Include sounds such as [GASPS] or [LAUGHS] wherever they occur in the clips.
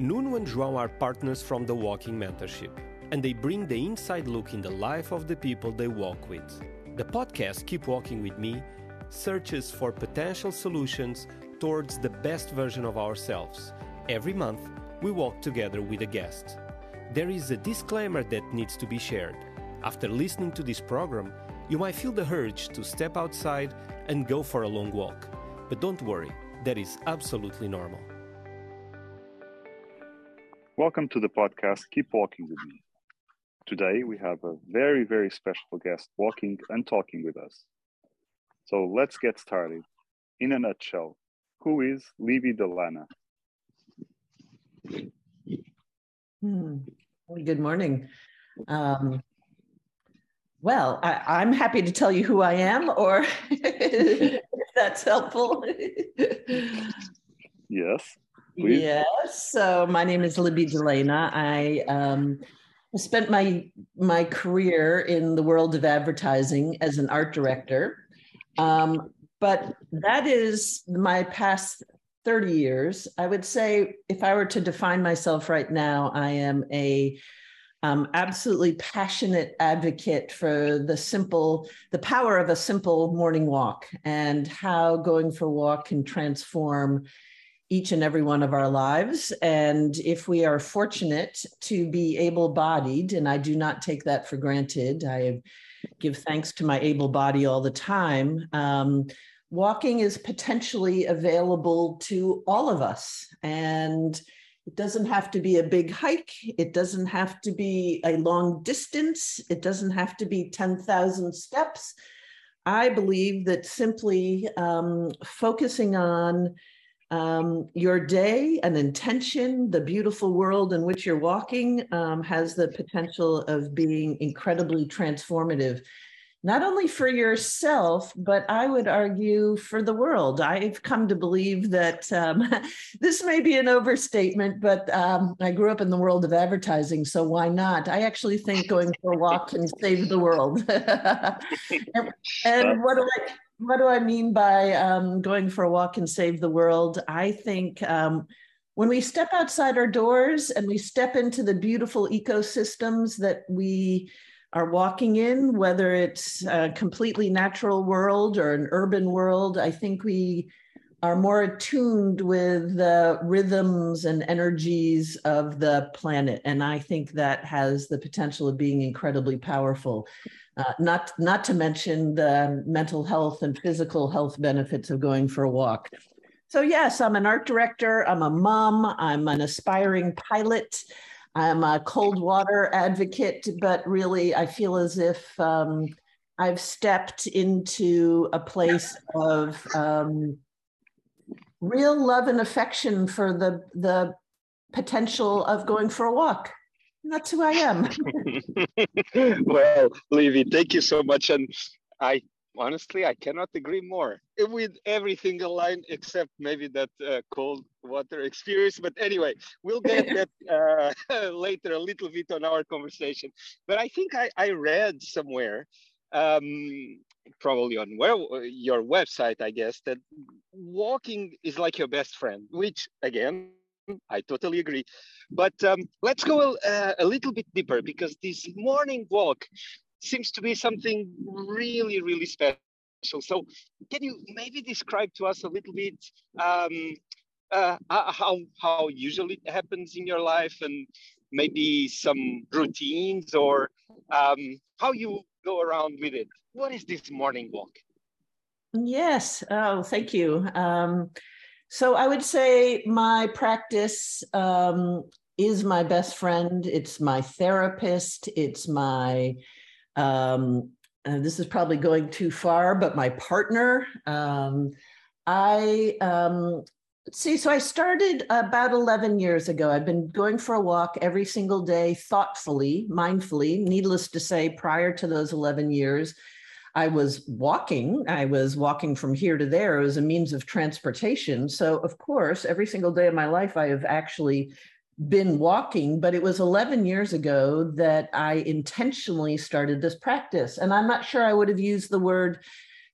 Nuno and João are partners from the Walking Mentorship, and they bring the inside look in the life of the people they walk with. The podcast Keep Walking With Me searches for potential solutions towards the best version of ourselves. Every month, we walk together with a guest. There is a disclaimer that needs to be shared. After listening to this program, you might feel the urge to step outside and go for a long walk. But don't worry, that is absolutely normal. Welcome to the podcast Keep Walking with Me. Today we have a very, very special guest walking and talking with us. So let's get started. In a nutshell, who is Libby DeLana? Hmm. Good morning. Um, well, I, am happy to tell you who I am, or [LAUGHS] if that's helpful. yes. Please. Yes. So my name is Libby DeLana. I um, spent my my career in the world of advertising as an art director. Um, but that is my past 30 years. I would say if I were to define myself right now, I am a um, absolutely passionate advocate for the simple, the power of a simple morning walk and how going for a walk can transform each and every one of our lives. And if we are fortunate to be able bodied, and I do not take that for granted, I give thanks to my able body all the time. Um, walking is potentially available to all of us. And it doesn't have to be a big hike. It doesn't have to be a long distance. It doesn't have to be 10,000 steps. I believe that simply um, focusing on um, your day, an intention, the beautiful world in which you're walking um, has the potential of being incredibly transformative, not only for yourself, but I would argue for the world. I've come to believe that um, [LAUGHS] this may be an overstatement, but um, I grew up in the world of advertising, so why not? I actually think going for a walk can save the world. [LAUGHS] and, and what do I? What do I mean by um, going for a walk and save the world? I think um, when we step outside our doors and we step into the beautiful ecosystems that we are walking in, whether it's a completely natural world or an urban world, I think we are more attuned with the rhythms and energies of the planet. And I think that has the potential of being incredibly powerful. Uh, not, not to mention the mental health and physical health benefits of going for a walk. So, yes, I'm an art director, I'm a mom, I'm an aspiring pilot, I'm a cold water advocate, but really, I feel as if um, I've stepped into a place of um, real love and affection for the, the potential of going for a walk that's who I am. [LAUGHS] [LAUGHS] well, Libby, thank you so much. And I honestly, I cannot agree more with every single line except maybe that uh, cold water experience. But anyway, we'll get [LAUGHS] that uh, later a little bit on our conversation. But I think I, I read somewhere, um, probably on where, your website, I guess, that walking is like your best friend, which again, I totally agree. But um, let's go uh, a little bit deeper because this morning walk seems to be something really, really special. So, can you maybe describe to us a little bit um, uh, how how usually it happens in your life, and maybe some routines or um, how you go around with it? What is this morning walk? Yes. Oh, thank you. Um, so I would say my practice um, is my best friend. It's my therapist. It's my, um, this is probably going too far, but my partner. Um, I, um, see, so I started about 11 years ago. I've been going for a walk every single day, thoughtfully, mindfully. Needless to say, prior to those 11 years, I was walking. I was walking from here to there as a means of transportation. So, of course, every single day of my life, I have actually been walking, but it was 11 years ago that I intentionally started this practice. And I'm not sure I would have used the word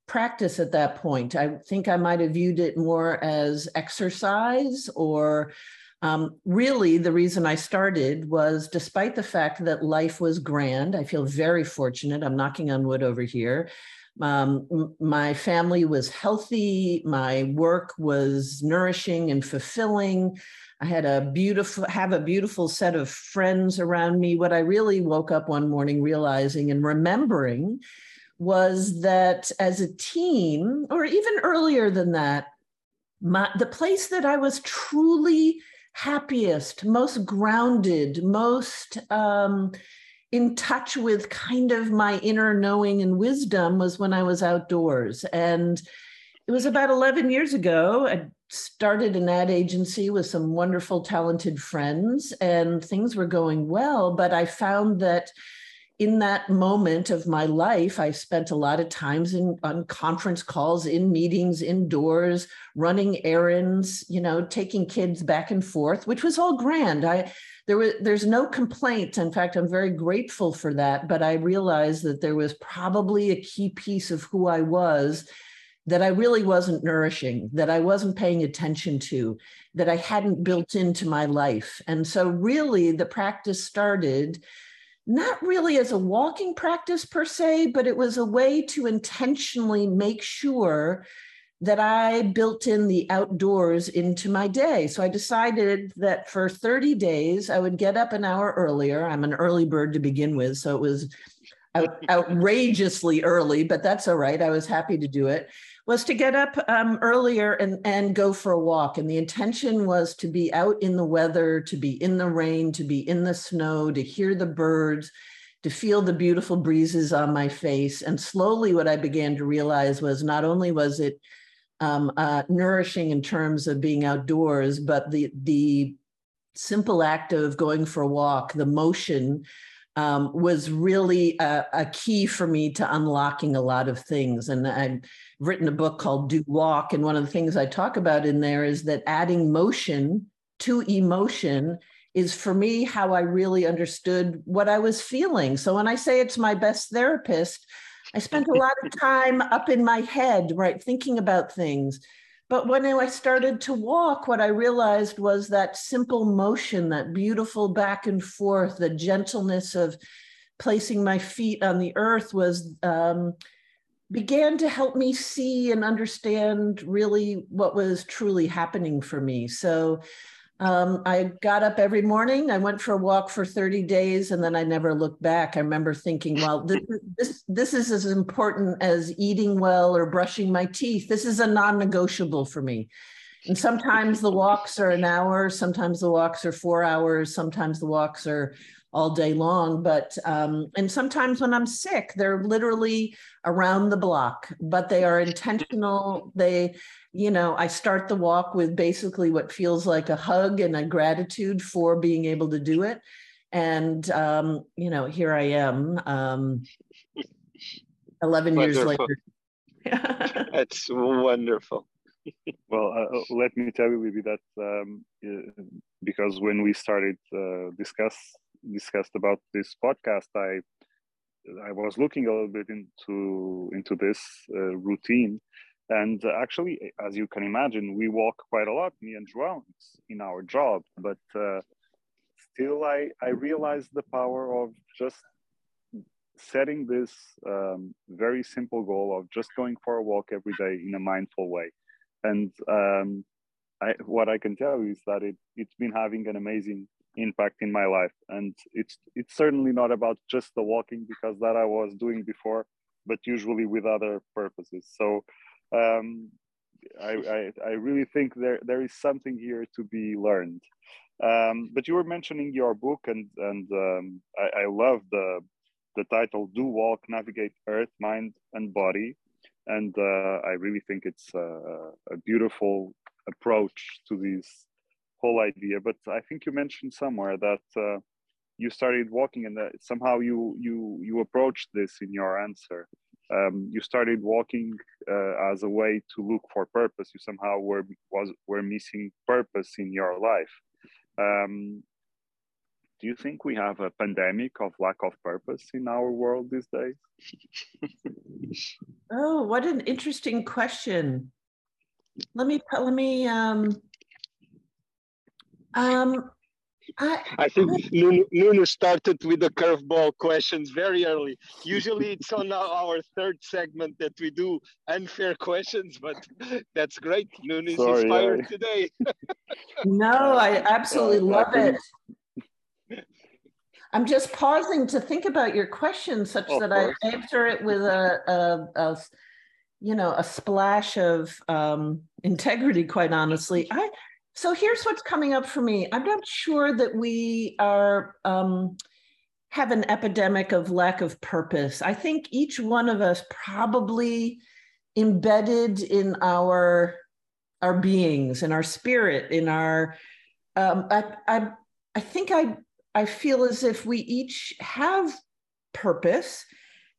practice at that point. I think I might have viewed it more as exercise or Um, really, the reason I started was despite the fact that life was grand, I feel very fortunate. I'm knocking on wood over here. Um, my family was healthy. My work was nourishing and fulfilling. I had a beautiful, have a beautiful set of friends around me. What I really woke up one morning realizing and remembering was that as a teen, or even earlier than that, my, the place that I was truly happiest, most grounded, most um, in touch with kind of my inner knowing and wisdom was when I was outdoors. And it was about 11 years ago. I started an ad agency with some wonderful, talented friends, and things were going well. But I found that in that moment of my life, I spent a lot of times in on conference calls, in meetings, indoors, running errands, you know, taking kids back and forth, which was all grand. I there was there's no complaint. In fact, I'm very grateful for that. But I realized that there was probably a key piece of who I was that I really wasn't nourishing, that I wasn't paying attention to, that I hadn't built into my life. And so really the practice started not really as a walking practice per se, but it was a way to intentionally make sure that I built in the outdoors into my day. So I decided that for 30 days, I would get up an hour earlier. I'm an early bird to begin with. So it was out, [LAUGHS] outrageously early, but that's all right. I was happy to do it. Was to get up um, earlier and, and go for a walk. And the intention was to be out in the weather, to be in the rain, to be in the snow, to hear the birds, to feel the beautiful breezes on my face. And slowly, what I began to realize was not only was it um, uh, nourishing in terms of being outdoors, but the the simple act of going for a walk, the motion um, was really a, a, key for me to unlocking a lot of things. And I've written a book called Do Walk. And one of the things I talk about in there is that adding motion to emotion is for me how I really understood what I was feeling. So when I say it's my best therapist, I spent a [LAUGHS] lot of time up in my head, right, thinking about things. But when I started to walk, what I realized was that simple motion, that beautiful back and forth, the gentleness of placing my feet on the earth was um, began to help me see and understand really what was truly happening for me. So um, I got up every morning. I went for a walk for 30 days, and then I never looked back. I remember thinking, "Well, this this this is as important as eating well or brushing my teeth. This is a non-negotiable for me." And sometimes the walks are an hour, sometimes the walks are four hours, sometimes the walks are all day long. But um, and sometimes when I'm sick, they're literally around the block, but they are intentional. They you know, I start the walk with basically what feels like a hug and a gratitude for being able to do it. And, um, you know, here I am, um, 11 wonderful. years later. [LAUGHS] That's wonderful. [LAUGHS] well, uh, uh, let me tell you, maybe that um, because when we started uh, discuss discussed about this podcast, I I was looking a little bit into into this uh, routine, and actually, as you can imagine, we walk quite a lot, me and João, in our job. But uh, still, I, I realize the power of just setting this um, very simple goal of just going for a walk every day in a mindful way. And um, I, what I can tell you is that it, it's been having an amazing impact in my life. And it's, it's certainly not about just the walking because that I was doing before, but usually with other purposes. So um, I, I, I, really think there, there is something here to be learned. Um, but you were mentioning your book, and, and um, I, I love the, the title Do Walk, Navigate Earth, Mind, and Body. And uh, I really think it's a, a, beautiful approach to this whole idea. But I think you mentioned somewhere that uh, you started walking and that somehow you, you, you approached this in your answer um, you started walking uh, as a way to look for purpose. You somehow were was were missing purpose in your life. Um, do you think we have a pandemic of lack of purpose in our world these days? oh, what an interesting question. Let me let me um, Um, I, I think Nuno, Nuno started with the curveball questions very early. Usually it's on our third segment that we do unfair questions, but that's great. Nuno is Sorry, inspired yeah. today. [LAUGHS] no, I absolutely love it. I'm just pausing to think about your question such that course. I answer it with a, a, a, you know, a splash of um, integrity, quite honestly. I, so here's what's coming up for me. I'm not sure that we are um, have an epidemic of lack of purpose. I think each one of us probably embedded in our our beings, in our spirit, in our. Um, I, I I think I I feel as if we each have purpose,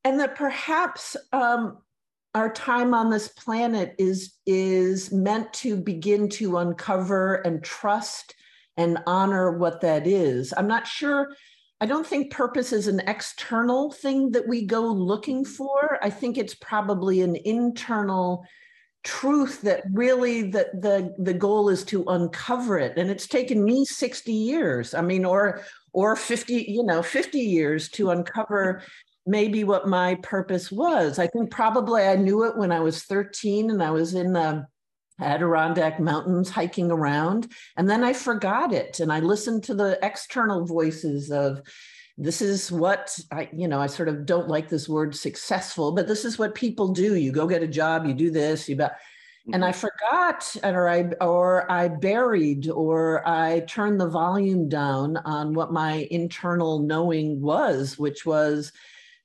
and that perhaps um, our time on this planet is is meant to begin to uncover and trust and honor what that is. I'm not sure i don't think purpose is an external thing that we go looking for. I think it's probably an internal truth that really the the the goal is to uncover it. And it's taken me 60 years i mean or or 50 you know 50 years to uncover maybe what my purpose was. I think probably I knew it when I was 13 and I was in the Adirondack Mountains hiking around. And then I forgot it. And I listened to the external voices of, this is what I, you know, I sort of don't like this word successful, but this is what people do. You go get a job, you do this, you bet. And I mm-hmm. forgot, or I or I buried, or I turned the volume down on what my internal knowing was, which was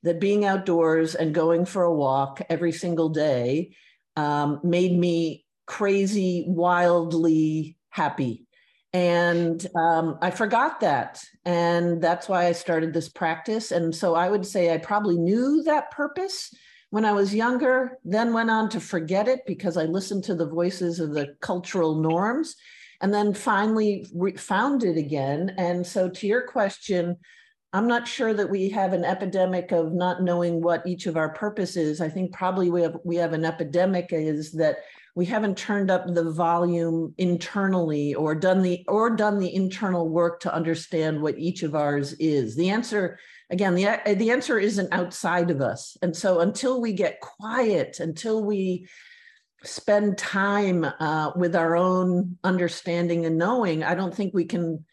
that being outdoors and going for a walk every single day um, made me crazy, wildly happy. And um, I forgot that. And that's why I started this practice. And so I would say I probably knew that purpose when I was younger, then went on to forget it because I listened to the voices of the cultural norms and then finally re- found it again. And so, to your question, I'm not sure that we have an epidemic of not knowing what each of our purpose is. I think probably we have we have an epidemic is that we haven't turned up the volume internally or done the or done the internal work to understand what each of ours is. The answer again the the answer isn't outside of us. And so until we get quiet, until we spend time uh, with our own understanding and knowing, I don't think we can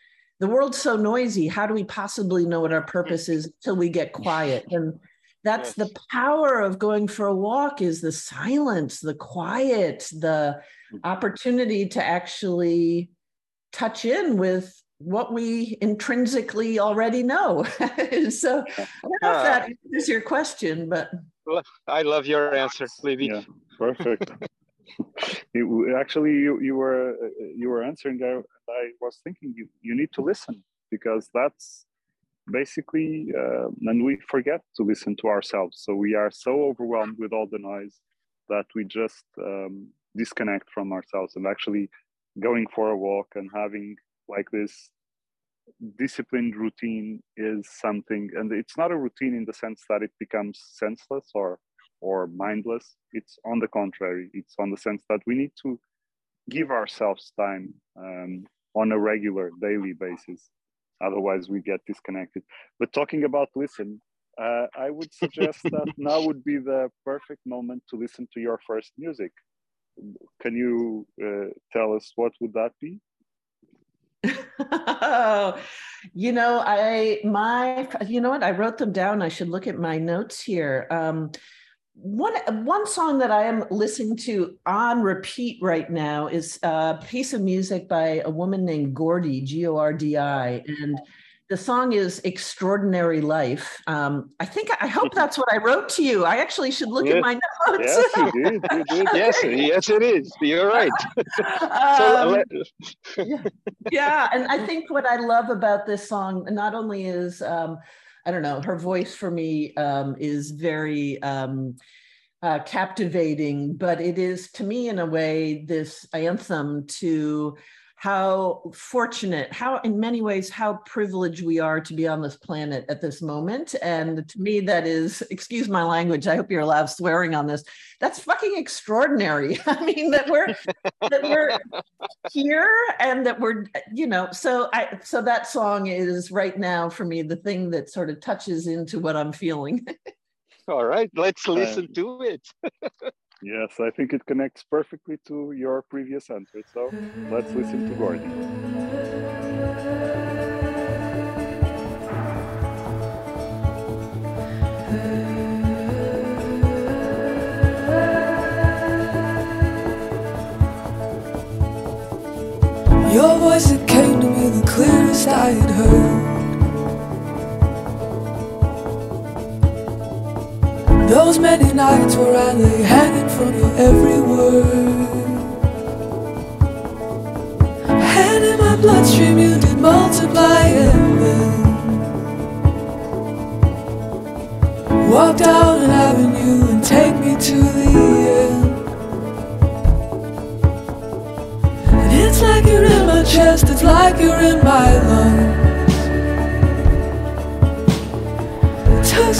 the world's so noisy. How do we possibly know what our purpose is until we get quiet? And that's the power of going for a walk is the silence, the quiet, the mm. opportunity to actually touch in with what we intrinsically already know. [LAUGHS] so I don't know if ah. that answers your question, but I love your answer, Libby. Yeah, perfect. [LAUGHS] actually, you, you were you were answering there I was thinking you, you need to listen because that's basically, uh, and we forget to listen to ourselves. So we are so overwhelmed with all the noise that we just um, disconnect from ourselves and actually going for a walk and having like this disciplined routine is something and it's not a routine in the sense that it becomes senseless or or mindless it's on the contrary it's on the sense that we need to give ourselves time um, on a regular daily basis. Otherwise we get disconnected. But talking about listen uh, i would suggest that [LAUGHS] now would be the perfect moment to listen to your first music. Can you uh, tell us what would that be? [LAUGHS] You know i my you know what? I wrote them down. I should look at my notes here. Um, one one song that I am listening to on repeat right now is a piece of music by a woman named Gordi G O R D I, and the song is "Extraordinary Life." Um, I think I hope that's what I wrote to you. I actually should look yes. at my notes. Yes, you did. You did. [LAUGHS] yes, yes, it is. You're right. um, yeah, yeah, and I think what I love about this song not only is um, I don't know, her voice for me um, is very um, uh, captivating, but it is to me, in a way, this anthem to how fortunate, how in many ways, how privileged we are to be on this planet at this moment. And to me, that is, excuse my language, I hope you're allowed swearing on this. That's fucking extraordinary. [LAUGHS] I mean, that we're that we're here and that we're, you know, so I so that song is right now for me the thing that sort of touches into what I'm feeling. [LAUGHS] All right, let's listen to it. [LAUGHS] Yes, I think it connects perfectly to your previous answer. So let's listen to Gordi. Your voice, it came to me the clearest I had heard. Those many nights where I lay hanging from your every word. And in my bloodstream you did multiply and then walk down an avenue and take me to the end. And it's like you're in my chest, it's like you're in my lungs.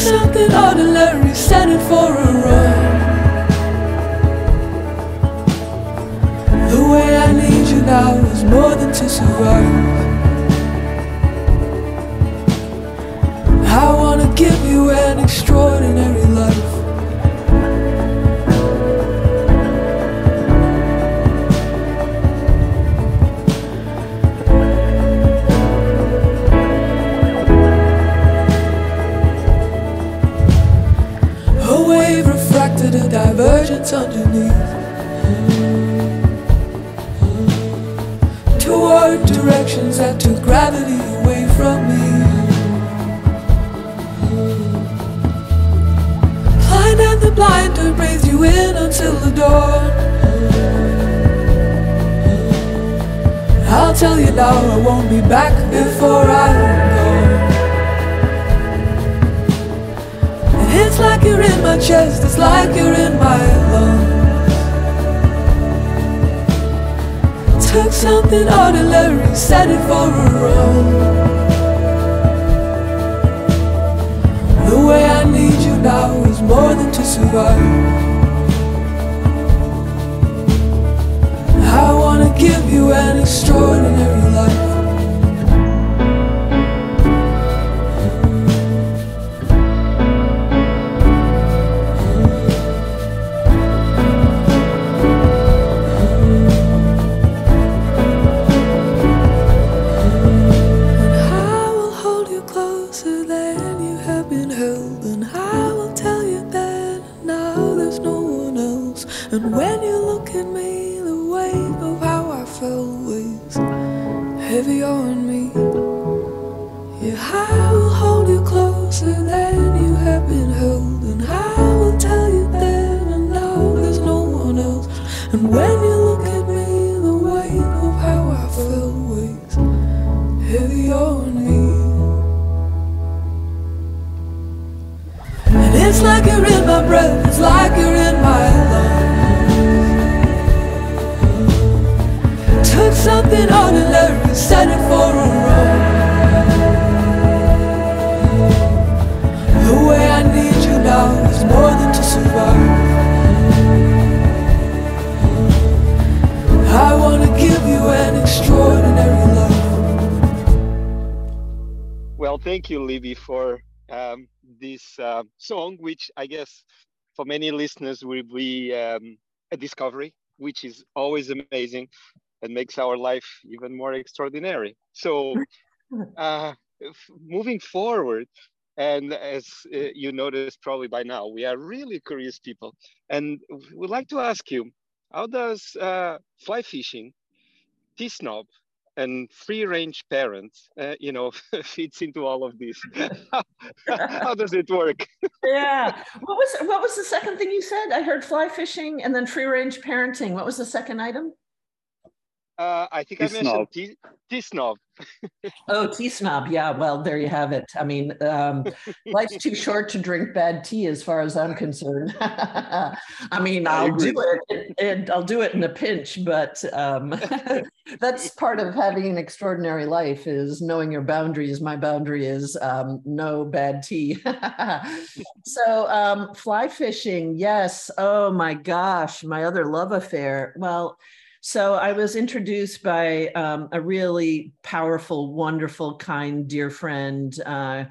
Something ordinary, it for a run. The way I need you now is more than to survive. I wanna give you an extraordinary life. Divergence underneath. Toward directions that took gravity away from me. Blind and the blinder breathed you in until the dawn. I'll tell you now I won't be back before I'm It's like you're in my chest, it's like you're in my lungs. Took something ordinary, set it for a run. The way I need you now is more than to survive. I wanna give you an extraordinary life. Which I guess for many listeners will be um, a discovery, which is always amazing and makes our life even more extraordinary. So, [LAUGHS] uh, moving forward, and as uh, you noticed probably by now, we are really curious people, and we'd like to ask you, how does uh, fly fishing, Tea-Snob, and free range parents, uh, you know, [LAUGHS] fits into all of this. [LAUGHS] how, does it work? yeah. [LAUGHS] What was what was the second thing you said? I heard fly fishing and then free range parenting. What was the second item? Uh, I think I mentioned tea, tea snob. [LAUGHS] oh, tea snob. Yeah. Well, there you have it. I mean, um, [LAUGHS] life's too short to drink bad tea, as far as I'm concerned. [LAUGHS] I mean, I'll do it, and I'll do it in a pinch, but um, that's part of having an extraordinary life is knowing your boundaries. My boundary is um, no bad tea. so, um, fly fishing. Yes. Oh my gosh, my other love affair. Well so I was introduced by um, a really powerful, wonderful, kind, dear friend, uh,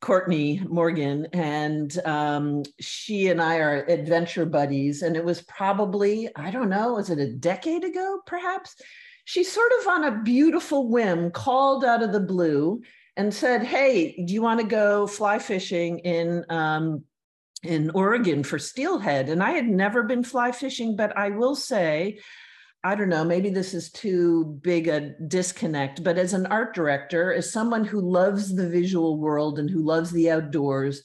Courtney Morgan, and um, she and I are adventure buddies. And it was probably, I don't know, was it a decade ago, perhaps? She sort of on a beautiful whim called out of the blue and said, Hey, do you want to go fly fishing in um, in Oregon for steelhead? And I had never been fly fishing, but I will say I don't know, maybe this is too big a disconnect, but as an art director, as someone who loves the visual world and who loves the outdoors,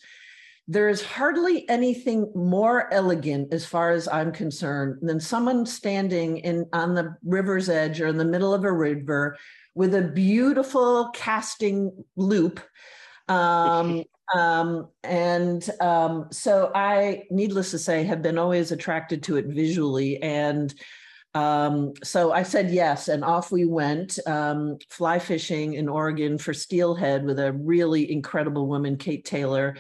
there is hardly anything more elegant as far as I'm concerned than someone standing in on the river's edge or in the middle of a river with a beautiful casting loop. Um, [LAUGHS] um, and um, so I, needless to say, have been always attracted to it visually. And um, so I said yes, and off we went um, fly fishing in Oregon for steelhead with a really incredible woman, Kate Taylor.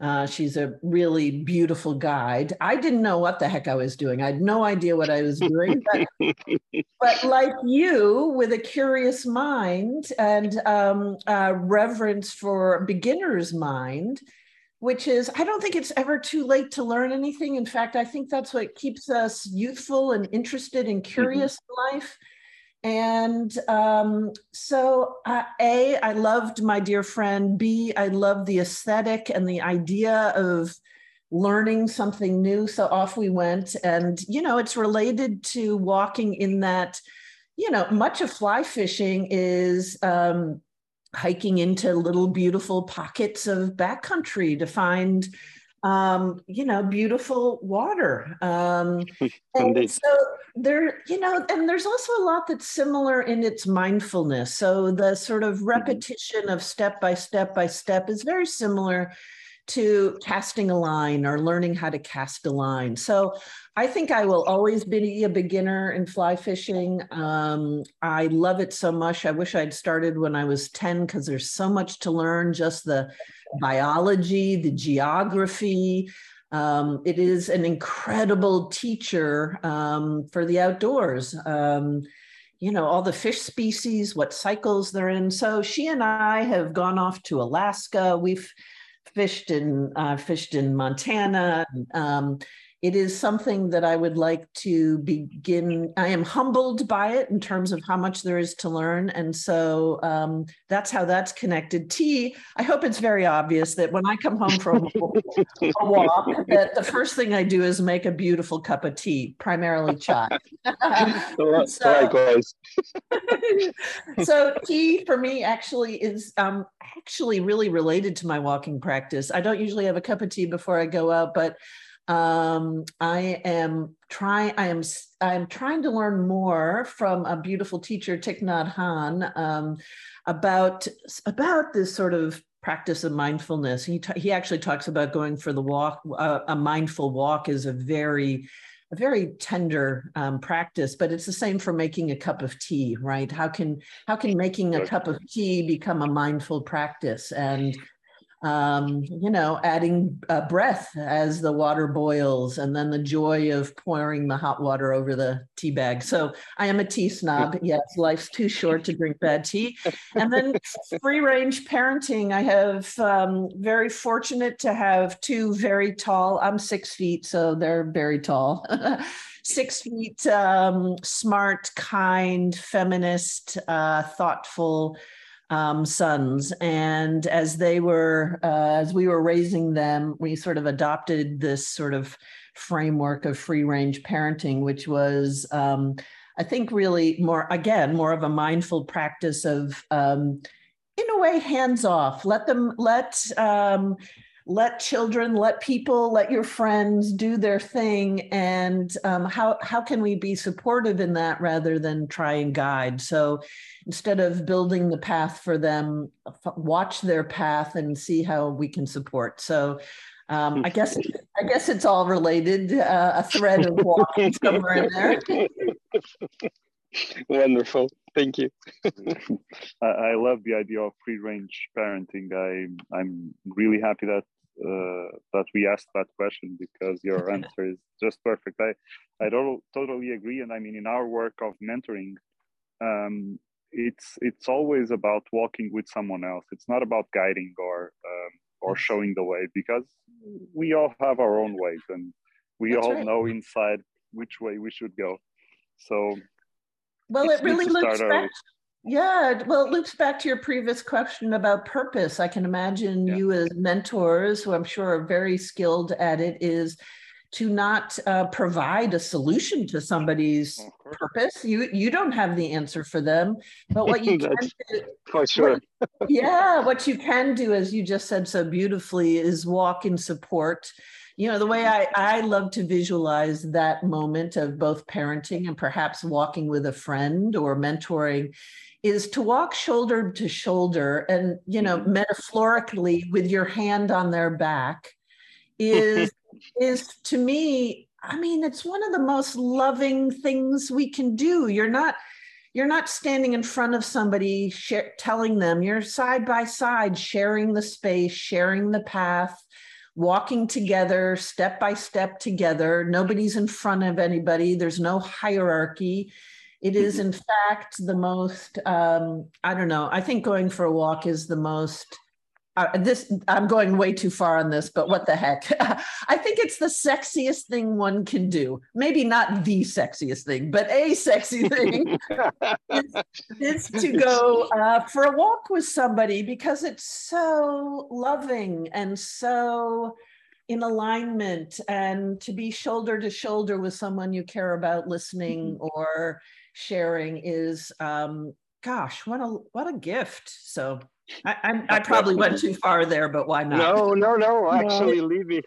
Uh, she's a really beautiful guide. I didn't know what the heck I was doing. I had no idea what I was doing. But, [LAUGHS] but like you, with a curious mind and um, reverence for beginner's mind, which is I don't think it's ever too late to learn anything. In fact, I think that's what keeps us youthful and interested and mm-hmm. curious mm-hmm. in life. And um, so, uh, A, I loved my dear friend. B, I loved the aesthetic and the idea of learning something new. So off we went. And, you know, it's related to walking in that, you know, much of fly fishing is. Um, hiking into little beautiful pockets of backcountry to find um, you know, beautiful water. Um, [LAUGHS] and so there, you know, and there's also a lot that's similar in its mindfulness. So the sort of mm-hmm. repetition of step by step by step is very similar to casting a line or learning how to cast a line. So I think I will always be a beginner in fly fishing. Um, I love it so much. I wish I'd started when I was 10 because there's so much to learn just the biology, the geography. Um, it is an incredible teacher um, for the outdoors. Um, you know, all the fish species, what cycles they're in. So she and I have gone off to Alaska. We've fished in uh, fished in Montana. Um, it is something that I would like to begin. I am humbled by it in terms of how much there is to learn. And so um, that's how that's connected. Tea, I hope it's very obvious that when I come home from a walk, that the first thing I do is make a beautiful cup of tea, primarily chai. [LAUGHS] so, [LAUGHS] so tea for me actually is um, actually really related to my walking practice. I don't usually have a cup of tea before I go out, but um, I am trying. I am. I am trying to learn more from a beautiful teacher, Thich Nhat Hanh, um, about about this sort of practice of mindfulness. He he actually talks about going for the walk. Uh, a mindful walk is a very a very tender um, practice, but it's the same for making a cup of tea, right? How can how can making a cup of tea become a mindful practice? And um, you know, adding uh, breath as the water boils, and then the joy of pouring the hot water over the tea bag. So I am a tea snob. [LAUGHS] Yes, life's too short to drink bad tea. And then free range parenting. I have um, very fortunate to have two very tall. I'm six feet, so they're very tall. [LAUGHS] six feet, um, smart, kind, feminist, uh, thoughtful um, sons. And as they were, uh, as we were raising them, we sort of adopted this sort of framework of free range parenting, which was, um, I think, really more, again, more of a mindful practice of, um, in a way, hands off. Let them, let, um, let children, let people, let your friends do their thing, and um, how how can we be supportive in that rather than try and guide? So instead of building the path for them, watch their path and see how we can support. So um, I guess I guess it's all related. Uh, a thread of walking [LAUGHS] somewhere in there. [LAUGHS] Wonderful, thank you. [LAUGHS] I, I, love the idea of free range parenting. I I'm really happy that uh, that we asked that question because your [LAUGHS] answer is just perfect. I I don't totally agree, and I mean in our work of mentoring, um, it's it's always about walking with someone else. It's not about guiding or um, or showing the way because we all have our own ways and we That's all right. know inside which way we should go so well it really looks back yeah well it loops back to your previous question about purpose i can imagine yeah. you as mentors who i'm sure are very skilled at it is to not uh, provide a solution to somebody's purpose. You you don't have the answer for them, but what [LAUGHS] you can do, for sure. What, yeah, what you can do, as you just said so beautifully, is walk in support. You know, the way I, I love to visualize that moment of both parenting and perhaps walking with a friend or mentoring is to walk shoulder to shoulder and, you know, mm-hmm. metaphorically with your hand on their back is [LAUGHS] is to me i mean it's one of the most loving things we can do. You're not you're not standing in front of somebody share, telling them. You're side by side sharing the space sharing the path walking together step by step together. Nobody's in front of anybody. There's no hierarchy it is in fact the most um, i don't know i think going for a walk is the most uh, this i'm going way too far on this but what the heck [LAUGHS] i think it's the sexiest thing one can do maybe not the sexiest thing but a sexy thing [LAUGHS] is, is, to go uh, for a walk with somebody because it's so loving and so in alignment and to be shoulder to shoulder with someone you care about listening mm-hmm. or sharing is um, gosh what a what a gift so I, I, I probably went too far there, but why not? No, no, no. [LAUGHS] Actually, Libby,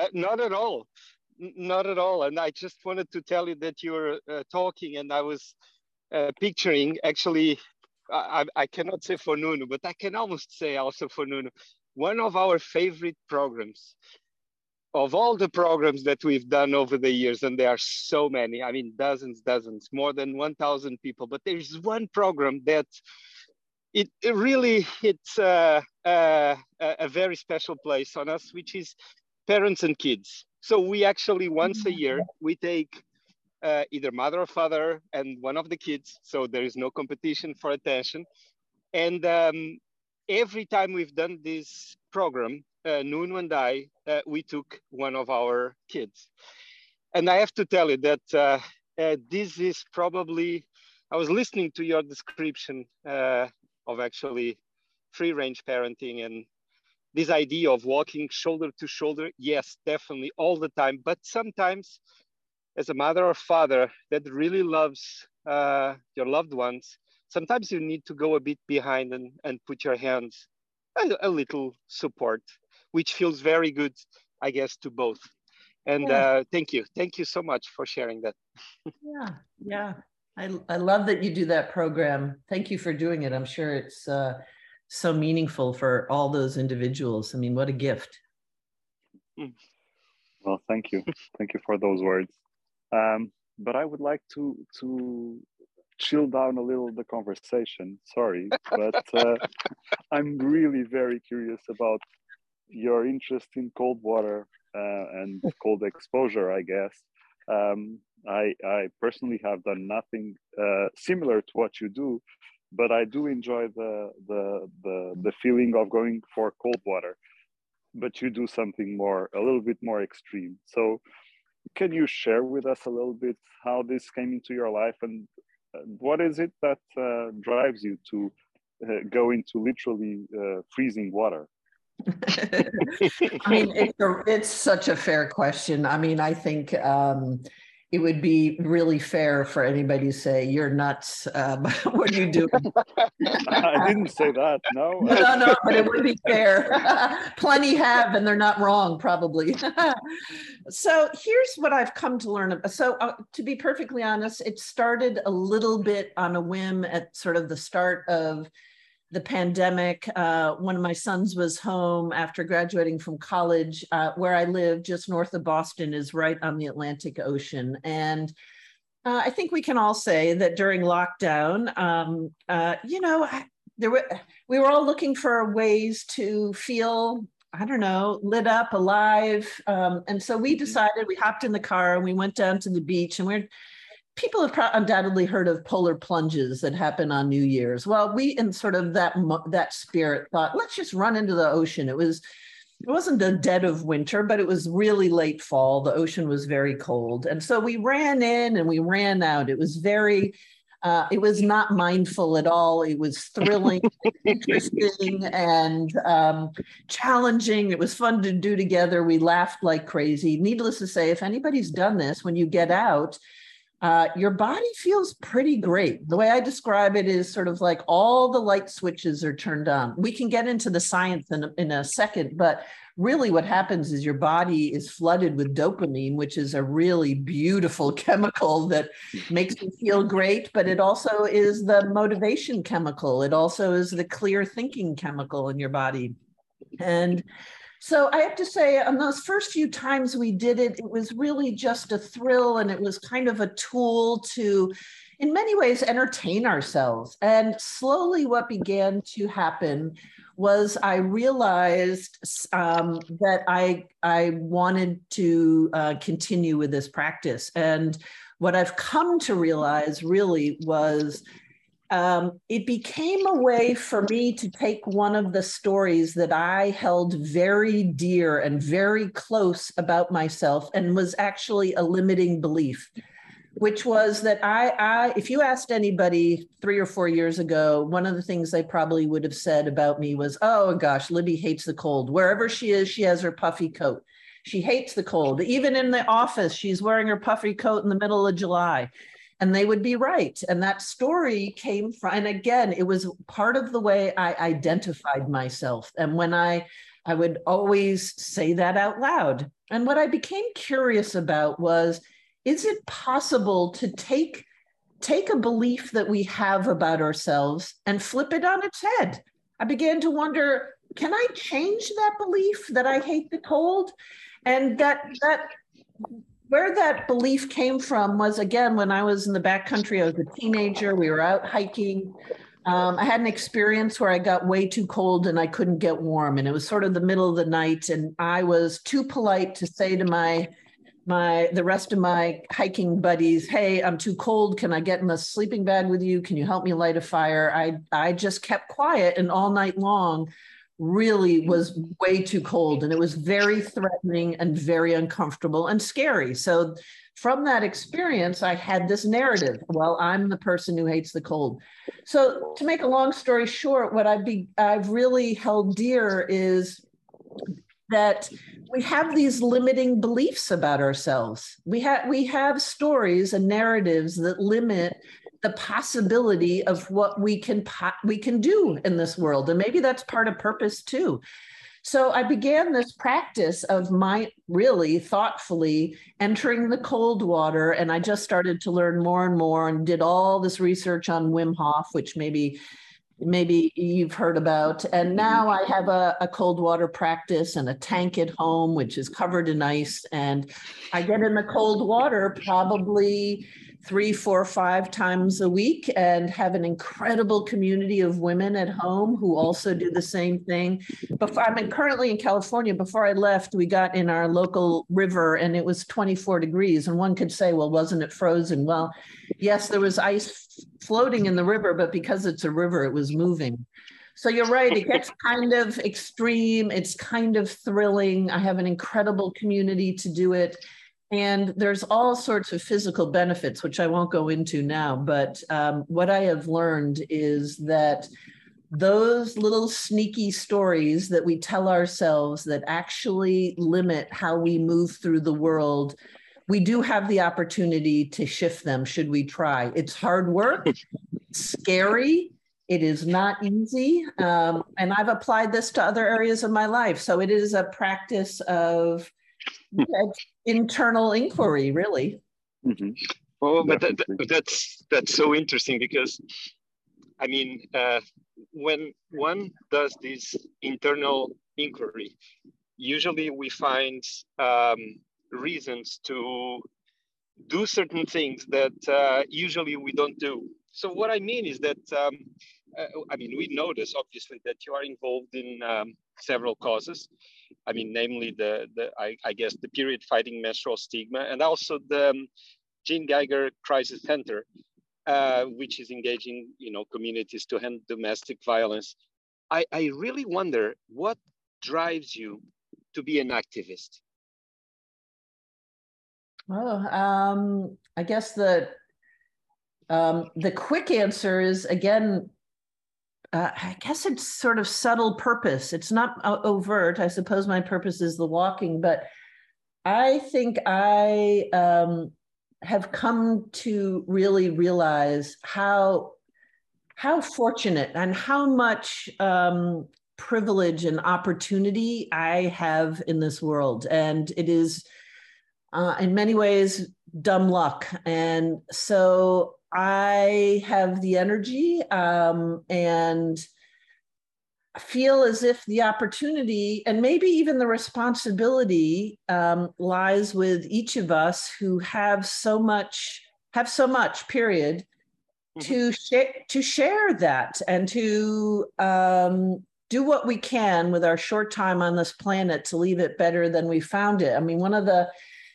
uh, not at all. not at all. And I just wanted to tell you that you were uh, talking, and I was uh, picturing. Actually, I, I cannot say for Nuno, but I can almost say also for Nuno. One of our favorite programs of all the programs that we've done over the years, and there are so many. I mean, dozens, dozens, more than 1,000 people. But there's one program that it, it really it's uh, uh, a very special place on us, which is parents and kids. So we actually once a year we take uh, either mother or father and one of the kids. So there is no competition for attention. And um, every time we've done this program, uh, Nuno and I, uh, we took one of our kids. And I have to tell you that uh, uh, this is probably, I was listening to your description uh, of actually free range parenting and this idea of walking shoulder to shoulder. Yes definitely all the time. But sometimes as a mother or father that really loves uh, your loved ones sometimes you need to go a bit behind and, and put your hands a, a little support which feels very good i guess to both and yeah. uh, thank you thank you so much for sharing that yeah yeah I, I love that you do that program. Thank you for doing it. I'm sure it's uh, so meaningful for all those individuals. I mean, what a gift. Hmm. Well, thank you. thank you for those words. Um, but I would like to to chill down a little the conversation. Sorry, but uh, [LAUGHS] I'm really very curious about your interest in cold water uh, and [LAUGHS] cold exposure, I guess. Um, I, I personally have done nothing uh, similar to what you do, but I do enjoy the, the, the, the feeling of going for cold water. But you do something more, a little bit more extreme. So, can you share with us a little bit how this came into your life and uh, what is it that uh, drives you to uh, go into literally uh, freezing water? [LAUGHS] I mean, it's, a, it's such a fair question. I mean, I think um, it would be really fair for anybody to say you're nuts. Um, [LAUGHS] what are you doing? I didn't say that. No. [LAUGHS] no, no, but it would be fair. Plenty have, and they're not wrong, probably. so here's what I've come to learn. So uh, to be perfectly honest, it started a little bit on a whim at sort of the start of the pandemic. Uh, one of my sons was home after graduating from college. Uh, where I live, just north of Boston, is right on the Atlantic Ocean. And uh, I think we can all say that during lockdown, um, uh, you know, there were we were all looking for ways to feel. I don't know, lit up, alive. Um, and so we mm-hmm. decided, we hopped in the car and we went down to the beach and we're people have pro- undoubtedly heard of polar plunges that happen on New Year's. Well, we in sort of that that spirit thought, let's just run into the ocean. It was it wasn't the dead of winter, but it was really late fall. The ocean was very cold, and so we ran in and we ran out. It was very uh, it was not mindful at all. It was thrilling, [LAUGHS] interesting, and um, challenging. It was fun to do together. We laughed like crazy. Needless to say, if anybody's done this, when you get out, uh, your body feels pretty great. The way I describe it is sort of like all the light switches are turned on. We can get into the science in in a second, but really what happens is your body is flooded with dopamine, which is a really beautiful [LAUGHS] chemical that makes you feel great, but it also is the motivation chemical. It also is the clear thinking chemical in your body. And so I have to say, on those first few times we did it, it was really just a thrill and it was kind of a tool to, in many ways, entertain ourselves. And slowly, what began to happen was I realized um, that I, I wanted to uh, continue with this practice. And what I've come to realize really was um, it became a way for me to take one of the stories that I held very dear and very close about myself and was actually a limiting belief, which was that I, I, if you asked anybody three or four years ago, one of the things they probably would have said about me was, oh gosh, Libby hates the cold. Wherever she is, she has her puffy coat. She hates the cold. Even in the office, she's wearing her puffy coat in the middle of July and they would be right. And that story came from, and again, it was part of the way I identified myself. And when I, I would always say that out loud. And what I became curious about was, is it possible to take take a belief that we have about ourselves and flip it on its head? I began to wonder, can I change that belief that I hate the cold? And that that where that belief came from was again when I was in the backcountry. I was a teenager. We were out hiking. Um, I had an experience where I got way too cold and I couldn't get warm, and it was sort of the middle of the night, and I was too polite to say to my my the rest of my hiking buddies, "Hey, I'm too cold. Can I get in the sleeping bag with you? Can you help me light a fire?" I I just kept quiet, and all night long really mm-hmm. was way too cold and it was very threatening and very uncomfortable and scary. So from that experience, I had this narrative. Well, I'm the person who hates the cold. So to make a long story short, what I've be I've really held dear is that we have these limiting beliefs about ourselves. We have we have stories and narratives that limit the possibility of what we can we can do in this world and maybe that's part of purpose too. So i began this practice of my really thoughtfully entering the cold water and i just started to learn more and more and did all this research on wim hof which maybe maybe you've heard about. And mm-hmm. now i have a, a cold water practice and a tank at home which is covered in ice and i get in the cold water probably three, four, five times a week and have an incredible community of women at home who also do the same thing. Before, I'm currently in California. Before I left, we got in our local river and it was 24 degrees. And one could say, well, wasn't it frozen? Well, yes, there was ice floating in the river, but because it's a river, it was moving. So you're right, it gets [LAUGHS] kind of extreme. It's kind of thrilling. I have an incredible community to do it and there's all sorts of physical benefits, which I won't go into now. But um, what I have learned is that those little sneaky stories that we tell ourselves that actually limit how we move through the world we do have the opportunity to shift them should we try. It's hard work, [LAUGHS] scary, it is not easy. Um, and I've applied this to other areas of my life. So it is a practice of internal inquiry, really. Mm-hmm. Well, but that, that, that's that's so interesting because, I mean, uh, when one does this internal inquiry, usually we find um, reasons to do certain things that uh, usually we don't do. So what I mean is that um, uh, I mean we notice obviously that you are involved in um, several causes. I mean, namely the the I, I, guess the period fighting menstrual stigma and also the um, Jeanne Geiger Crisis Center, uh, which is engaging you know communities to end domestic violence. I, I really wonder what drives you to be an activist. Oh, um, I guess the um, the quick answer is again. Uh, I guess it's sort of subtle purpose. It's not overt. I suppose my purpose is the walking, but I think I um, have come to really realize how how fortunate and how much um, privilege and opportunity I have in this world, and it is uh, in many ways dumb luck. And so I have the energy um, and feel as if the opportunity and maybe even the responsibility um, lies with each of us who have so much have so much period mm-hmm. to share to share that and to um, do what we can with our short time on this planet to leave it better than we found it i mean one of the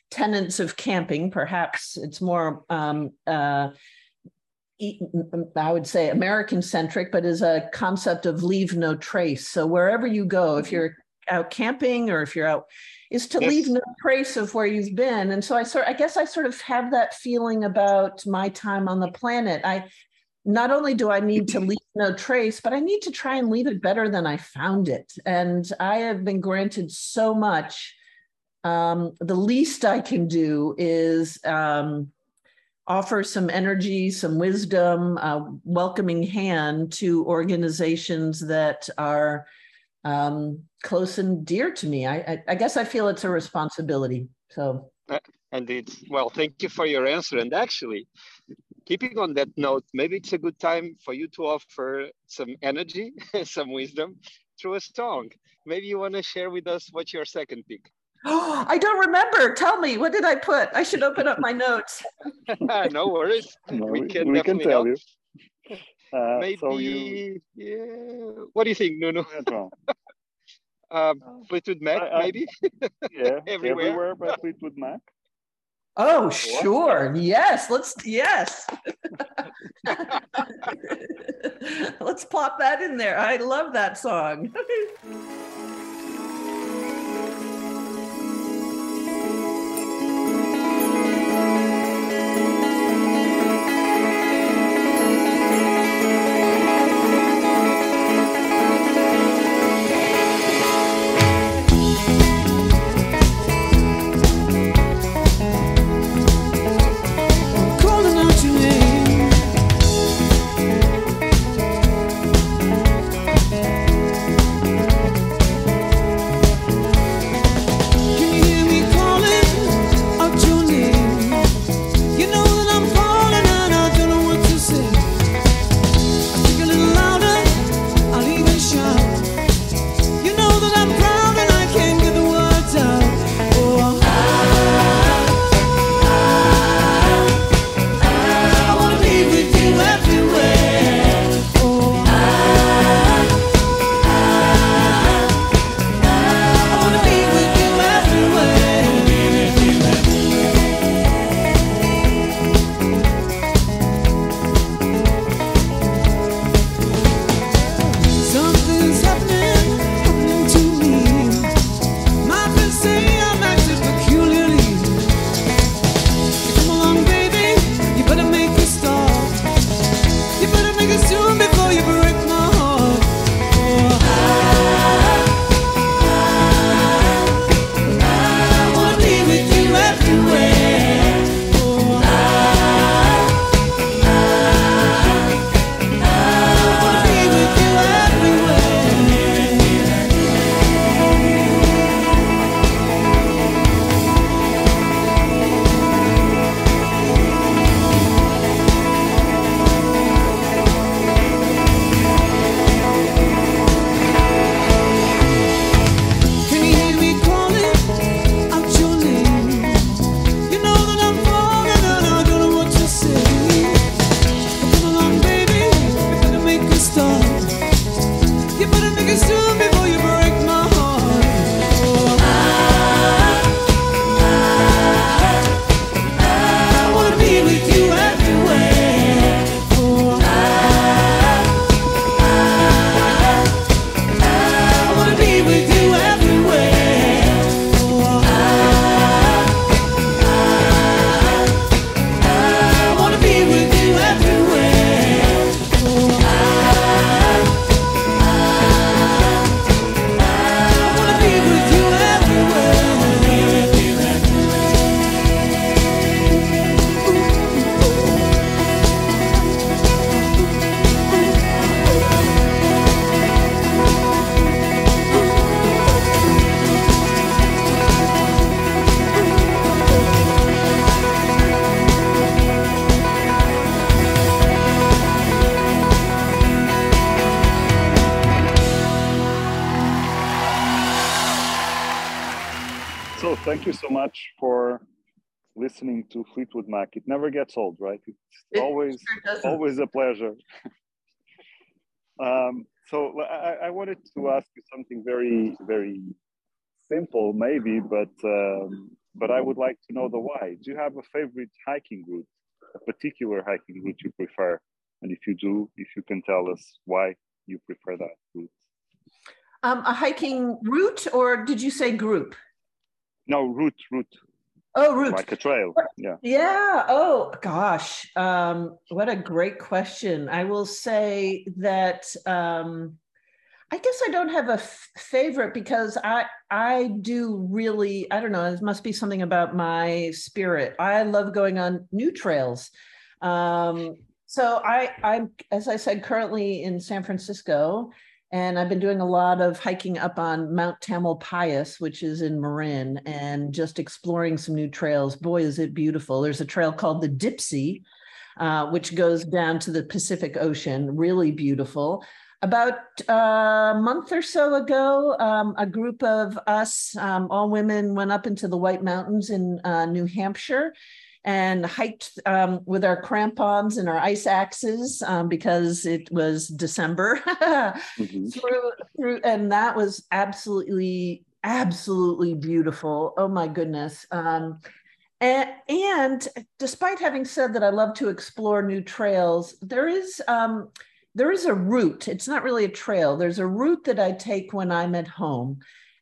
tenets of camping perhaps it's more um, uh, I would say American centric, but is a concept of leave no trace. So wherever you go, if mm-hmm. you're out camping or if you're out, is to yes. leave no trace of where you've been. And so I sort, I guess I sort of have that feeling about my time on the planet. I not only do I need to leave no trace, but I need to try and leave it better than I found it. And I have been granted so much. Um, the least I can do is um, offer some energy, some wisdom, a welcoming hand to organizations that are um, close and dear to me. I, I, I, guess I feel it's a responsibility. So, uh, indeed. Well, thank you for your answer. And actually, keeping on that note, maybe it's a good time for you to offer some energy, [LAUGHS] some wisdom through a song. Maybe you want to share with us what's your second pick. Oh, [GASPS] I don't remember. Tell me, what did I put? I should open up my notes. [LAUGHS] no worries. No, we, can, we can tell help. you. Uh, Maybe, so you... yeah. What do you think, Nuno? [LAUGHS] um, Fleetwood Mac, I, I, maybe? [LAUGHS] yeah, everywhere. everywhere but Fleetwood Mac. Oh, sure. Yes, let's, yes. let's plop that in there. I love that song. To Fleetwood Mac. It never gets old, right? It's It always sure always a pleasure. [LAUGHS] um, so I, I wanted to ask you something very very simple, maybe, but um, but I would like to know the why. Do you have a favorite hiking route, a particular hiking route you prefer? And if you do, if you can tell us why you prefer that route. Um, a hiking route, or did you say group? No, route, route, Oh, route. like a trail. Yeah. Yeah. Oh gosh. Um, what a great question. I will say that um, I guess I don't have a f- favorite because I I do really I don't know. It must be something about my spirit. I love going on new trails. Um, so I I'm as I said currently in San Francisco. And I've been doing a lot of hiking up on Mount Tamalpais, which is in Marin, and just exploring some new trails. Boy, is it beautiful. There's a trail called the Dipsea, uh, which goes down to the Pacific Ocean, really beautiful. About uh, a month or so ago, um, a group of us, um, all women, went up into the White Mountains in uh, New Hampshire and hiked um, with our crampons and our ice axes um, because it was December Mhm. [LAUGHS] through, through, and that was absolutely, absolutely beautiful. Oh my goodness. Um, and, and despite having said that I love to explore new trails, there is um, there is a route. It's not really a trail. There's a route that I take when I'm at home,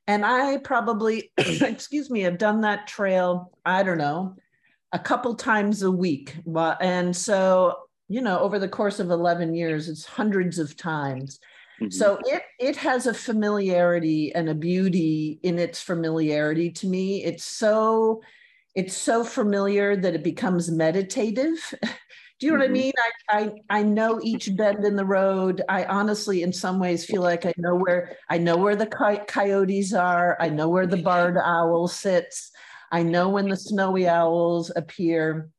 and I probably, [CLEARS THROAT] excuse me, have done that trail. I don't know, a couple times a week. And so you know, over the course of 11 years, it's hundreds of times. Mhm. So it it has a familiarity and a beauty in its familiarity to me. It's so it's so familiar that it becomes meditative. [LAUGHS] Do you know what I Mhm. mean? I, I I know each bend in the road. I honestly, in some ways, feel like I know where I know where the coy- coyotes are. I know where the barred owl sits. I know when the snowy owls appear,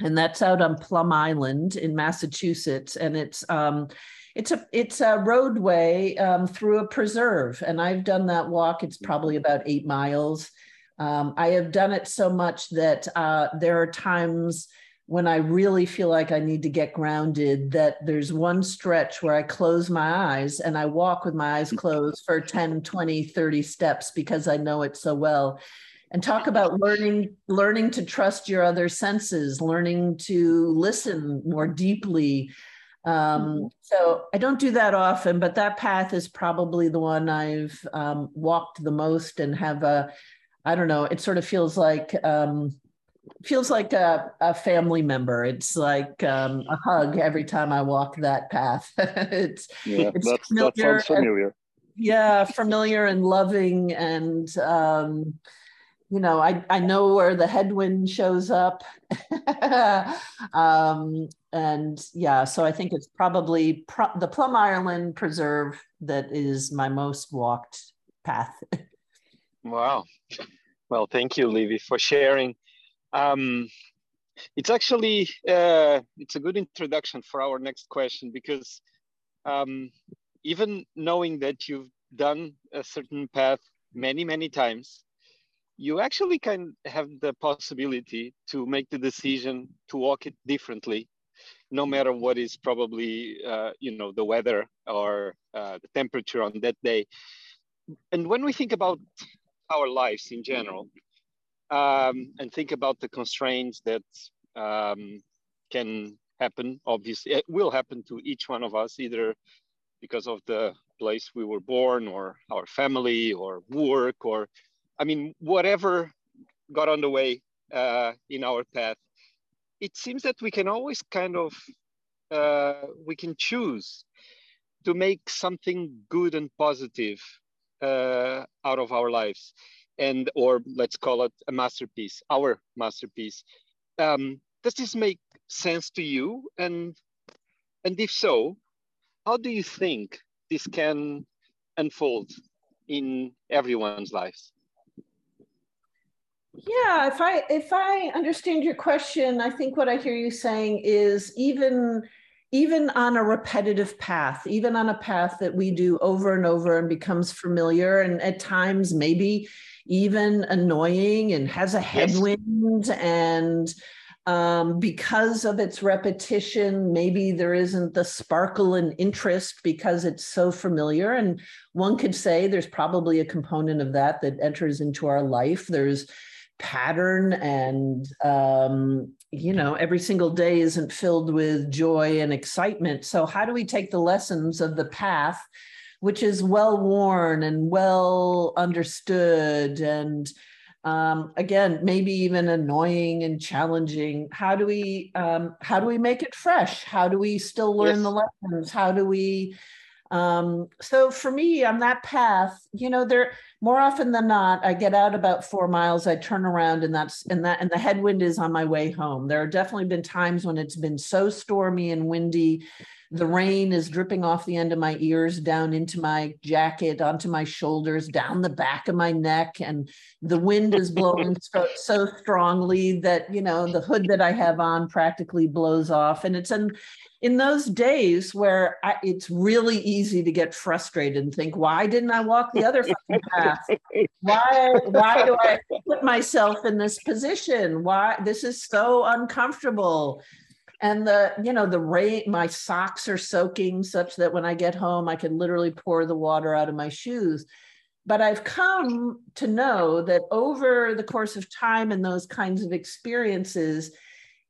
and that's out on Plum Island in Massachusetts. And it's um, it's a it's a roadway um, through a preserve, and I've done that walk. It's probably about eight miles. Um, I have done it so much that uh, there are times when I really feel like I need to get grounded. That there's one stretch where I close my eyes and I walk with my eyes [LAUGHS] closed for 10, 20, 30 steps because I know it so well and talk about learning learning to trust your other senses learning to listen more deeply. Um, so i don't do that often but that path is probably the one i've um, walked the most and have a i don't know it sort of feels like um, feels like a, a family member. It's like um, a hug every time i walk that path. [LAUGHS] It's Yeah, It's that's, that familiar sounds familiar. yeah familiar and loving and um you know i i know where the headwind shows up [LAUGHS] um and yeah so i think it's probably pro- the plum island preserve that is my most walked path Wow. Well, thank you, Libby, for sharing. Um, it's actually uh, it's a good introduction for our next question because um, even knowing that you've done a certain path many many times, you actually can have the possibility to make the decision to walk it differently, no matter what is probably uh, you know the weather or uh, the temperature on that day. And when we think about our lives in general um, and think about the constraints that um, can happen obviously it will happen to each one of us either because of the place we were born or our family or work or i mean whatever got on the way uh, in our path it seems that we can always kind of uh, we can choose to make something good and positive uh, out of our lives and or let's call it a masterpiece our masterpiece. Um, does this make sense to you? And and if so how do you think this can unfold in everyone's lives Yeah, if I if I understand your question, I think what I hear you saying is even even on a repetitive path, even on a path that we do over and over and becomes familiar and at times maybe even annoying and has a headwind yes. and um, because of its repetition, maybe there isn't the sparkle and interest because it's so familiar. And one could say there's probably a component of that that enters into our life. There's pattern and um, you know every single day isn't filled with joy and excitement. So how do we take the lessons of the path which is well worn and well understood and um, again maybe even annoying and challenging? How do we um, how do we make it fresh? How do we still learn yes. the lessons? How do we um, so for me on that path you know there more often than not i get out about four miles i turn around and that's and that and the headwind is on my way home. There have definitely been times when it's been so stormy and windy the rain is dripping off the end of my ears down into my jacket onto my shoulders down the back of my neck and the wind is blowing [LAUGHS] so, so strongly that you know the hood that i have on practically blows off and it's an in those days where I, it's really easy to get frustrated and think, why didn't I walk the other path? Why, why do I put myself in this position? Why this is so uncomfortable? And the, you know, the rain, my socks are soaking such that when I get home, I can literally pour the water out of my shoes. But I've come to know that over the course of time and those kinds of experiences,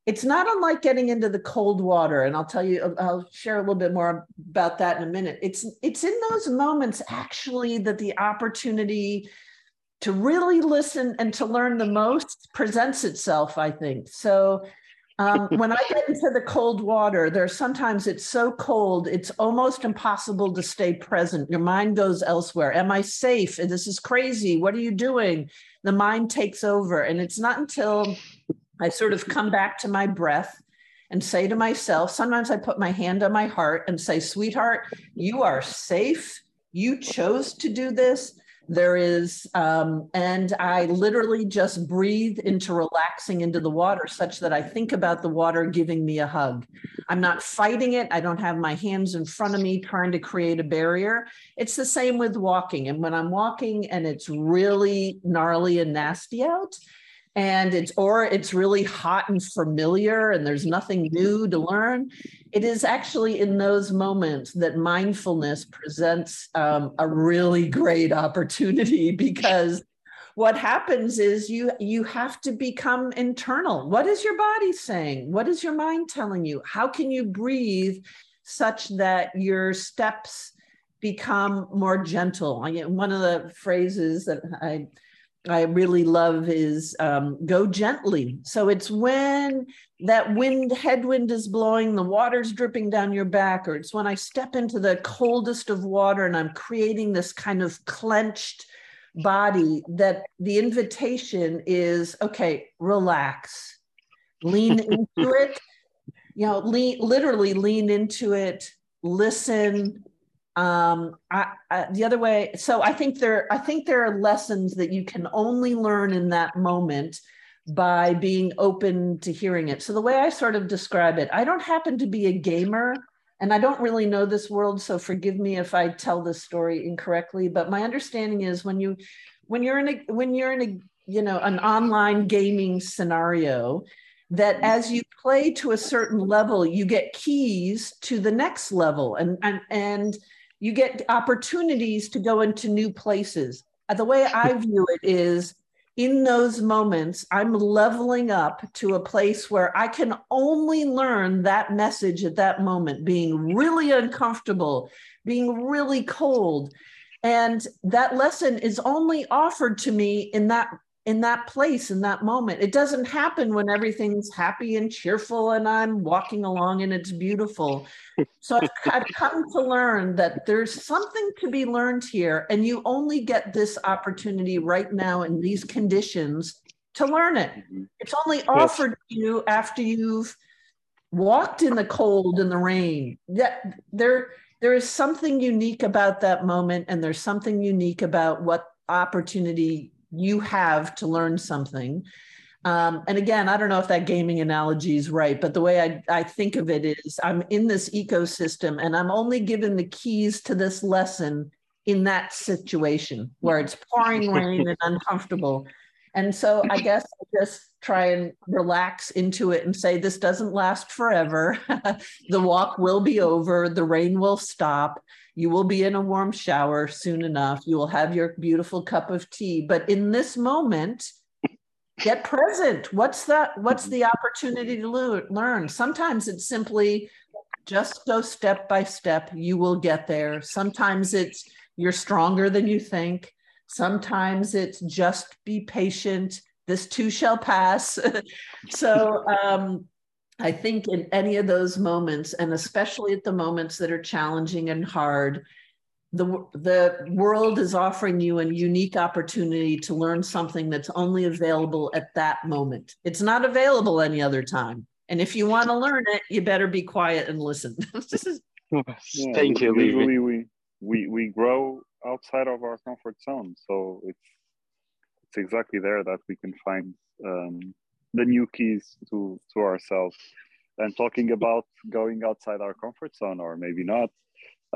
it's not unlike getting into the cold water. And i'll tell you i'll share a little bit more about that in a minute. It's it's in those moments actually that the opportunity to really listen and to learn the most presents itself i think. So um, when i get into the cold water there's sometimes it's so cold it's almost impossible to stay present. Your mind goes elsewhere. Am i safe? This is crazy. What are you doing? The mind takes over. And it's not until I sort of come back to my breath and say to myself, sometimes I put my hand on my heart and say, sweetheart, you are safe. You chose to do this. There is, um, and I literally just breathe into relaxing into the water such that I think about the water giving me a hug. I'm not fighting it. I don't have my hands in front of me trying to create a barrier. It's the same with walking. And when I'm walking and it's really gnarly and nasty out, and it's or it's really hot and familiar and there's nothing new to learn. It is actually in those moments that mindfulness presents um, a really great opportunity [LAUGHS] because what happens is you you have to become internal. What is your body saying? What is your mind telling you? How can you breathe such that your steps become more gentle? One of the phrases that i I really love is um, go gently. So it's when that wind, headwind is blowing, the water's dripping down your back, or it's when I step into the coldest of water and I'm creating this kind of clenched body that the invitation is okay, relax, lean into [LAUGHS] it, you know, lean, literally lean into it, listen, um, I, I, the other way so i think there i think there are lessons that you can only learn in that moment by being open to hearing it. So the way i sort of describe it i don't happen to be a gamer and i don't really know this world so forgive me if i tell this story incorrectly but my understanding is when you when you're in a when you're in a you know an online gaming scenario that as you play to a certain level you get keys to the next level and and and you get opportunities to go into new places. Uh, the way I view it is in those moments, I'm leveling up to a place where I can only learn that message at that moment, being really uncomfortable, being really cold. And that lesson is only offered to me in that in that place in that moment. It doesn't happen when everything's happy and cheerful and i'm walking along and it's beautiful. So I've, I've, come to learn that there's something to be learned here and you only get this opportunity right now in these conditions to learn it. Mm-hmm. it's only offered to you after you've walked in the cold and the rain. That there there is something unique about that moment and there's something unique about what opportunity you have to learn something. Um, and again, I don't know if that gaming analogy is right, but the way I, I think of it is I'm in this ecosystem and I'm only given the keys to this lesson in that situation where it's pouring [LAUGHS] rain and uncomfortable. And so I guess I just try and relax into it and say, this doesn't last forever. [LAUGHS] the walk will be over, the rain will stop. You will be in a warm shower soon enough. You will have your beautiful cup of tea. But in this moment, [LAUGHS] get present. What's that? What's the opportunity to learn? Sometimes it's simply just go step by step. You will get there. Sometimes it's you're stronger than you think. Sometimes it's just be patient. This too shall pass. [LAUGHS] so um, I think in any of those moments, and especially at the moments that are challenging and hard, the, the world is offering you a unique opportunity to learn something that's only available at that moment. It's not available any other time. And if you want to learn it, you better be quiet and listen. [LAUGHS] is yeah, Thank you. Usually we, we, we grow outside of our comfort zone. So it's it's exactly there that we can find um, the new keys to to ourselves. And talking about going outside our comfort zone, or maybe not,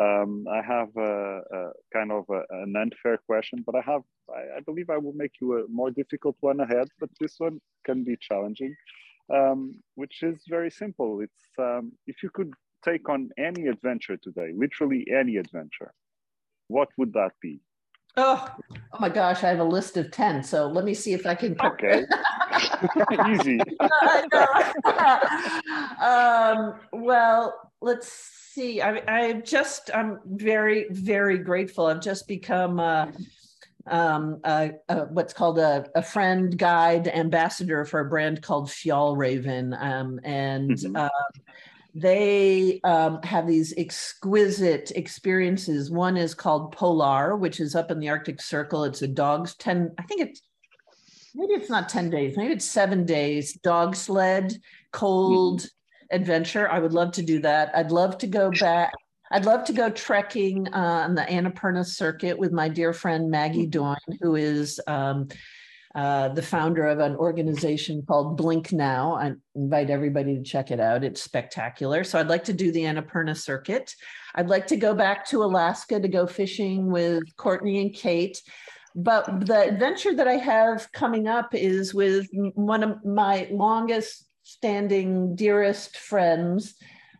um, I have a, a kind of a, an unfair question, but I have I, I, believe I will make you a more difficult one ahead. But this one can be challenging, um, which is very simple. It's um, if you could take on any adventure today, literally any adventure, what would that be? Oh, oh my gosh, I have a list of 10. So let me see if I can. Okay. [LAUGHS] Easy. [LAUGHS] um, well, let's see. I, I just, I'm very, very grateful. I've just become uh, um, what's called a, a, friend, guide, ambassador for a brand called Fjallraven. Um, and mm-hmm. uh, they um, have these exquisite experiences. One is called Polar, which is up in the Arctic Circle. It's a dog's 10, I think it's maybe it's not 10 days, maybe it's seven days, dog sled, cold mm-hmm. adventure. I would love to do that. I'd love to go back. I'd love to go trekking uh, on the Annapurna circuit with my dear friend Maggie mm-hmm. Doyne, who is um, uh, the founder of an organization called Blink Now. I invite everybody to check it out. It's spectacular. So I'd like to do the Annapurna circuit. I'd like to go back to Alaska to go fishing with Courtney and Kate. But the adventure that I have coming up is with one of my longest standing, dearest friends,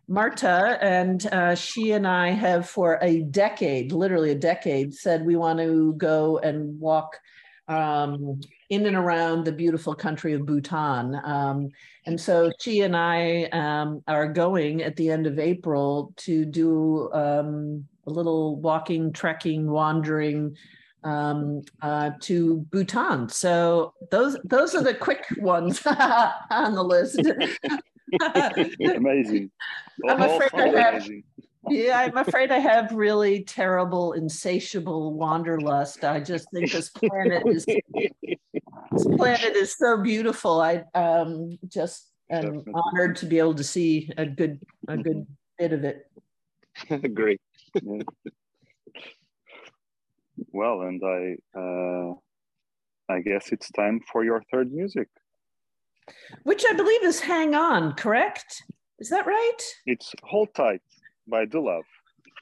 Marta, and uh, she and I have for a decade, literally a decade, said we want to go and walk um, in and around the beautiful country of Bhutan. Um, and so she and I um, are going at the end of April to do um, a little walking, trekking, wandering um, uh, to Bhutan. So those those are the quick ones [LAUGHS] on the list. [LAUGHS] amazing. [LAUGHS] I'm afraid I have, amazing yeah, I'm afraid I have really terrible, insatiable wanderlust. I just think this planet is this planet is so beautiful. I um, just am Definitely. honored to be able to see a good a good bit of it. [LAUGHS] Great. well, and I uh, I guess it's time for your third music, which I believe is "Hang On." Correct? Is that right? It's "Hold Tight." By the love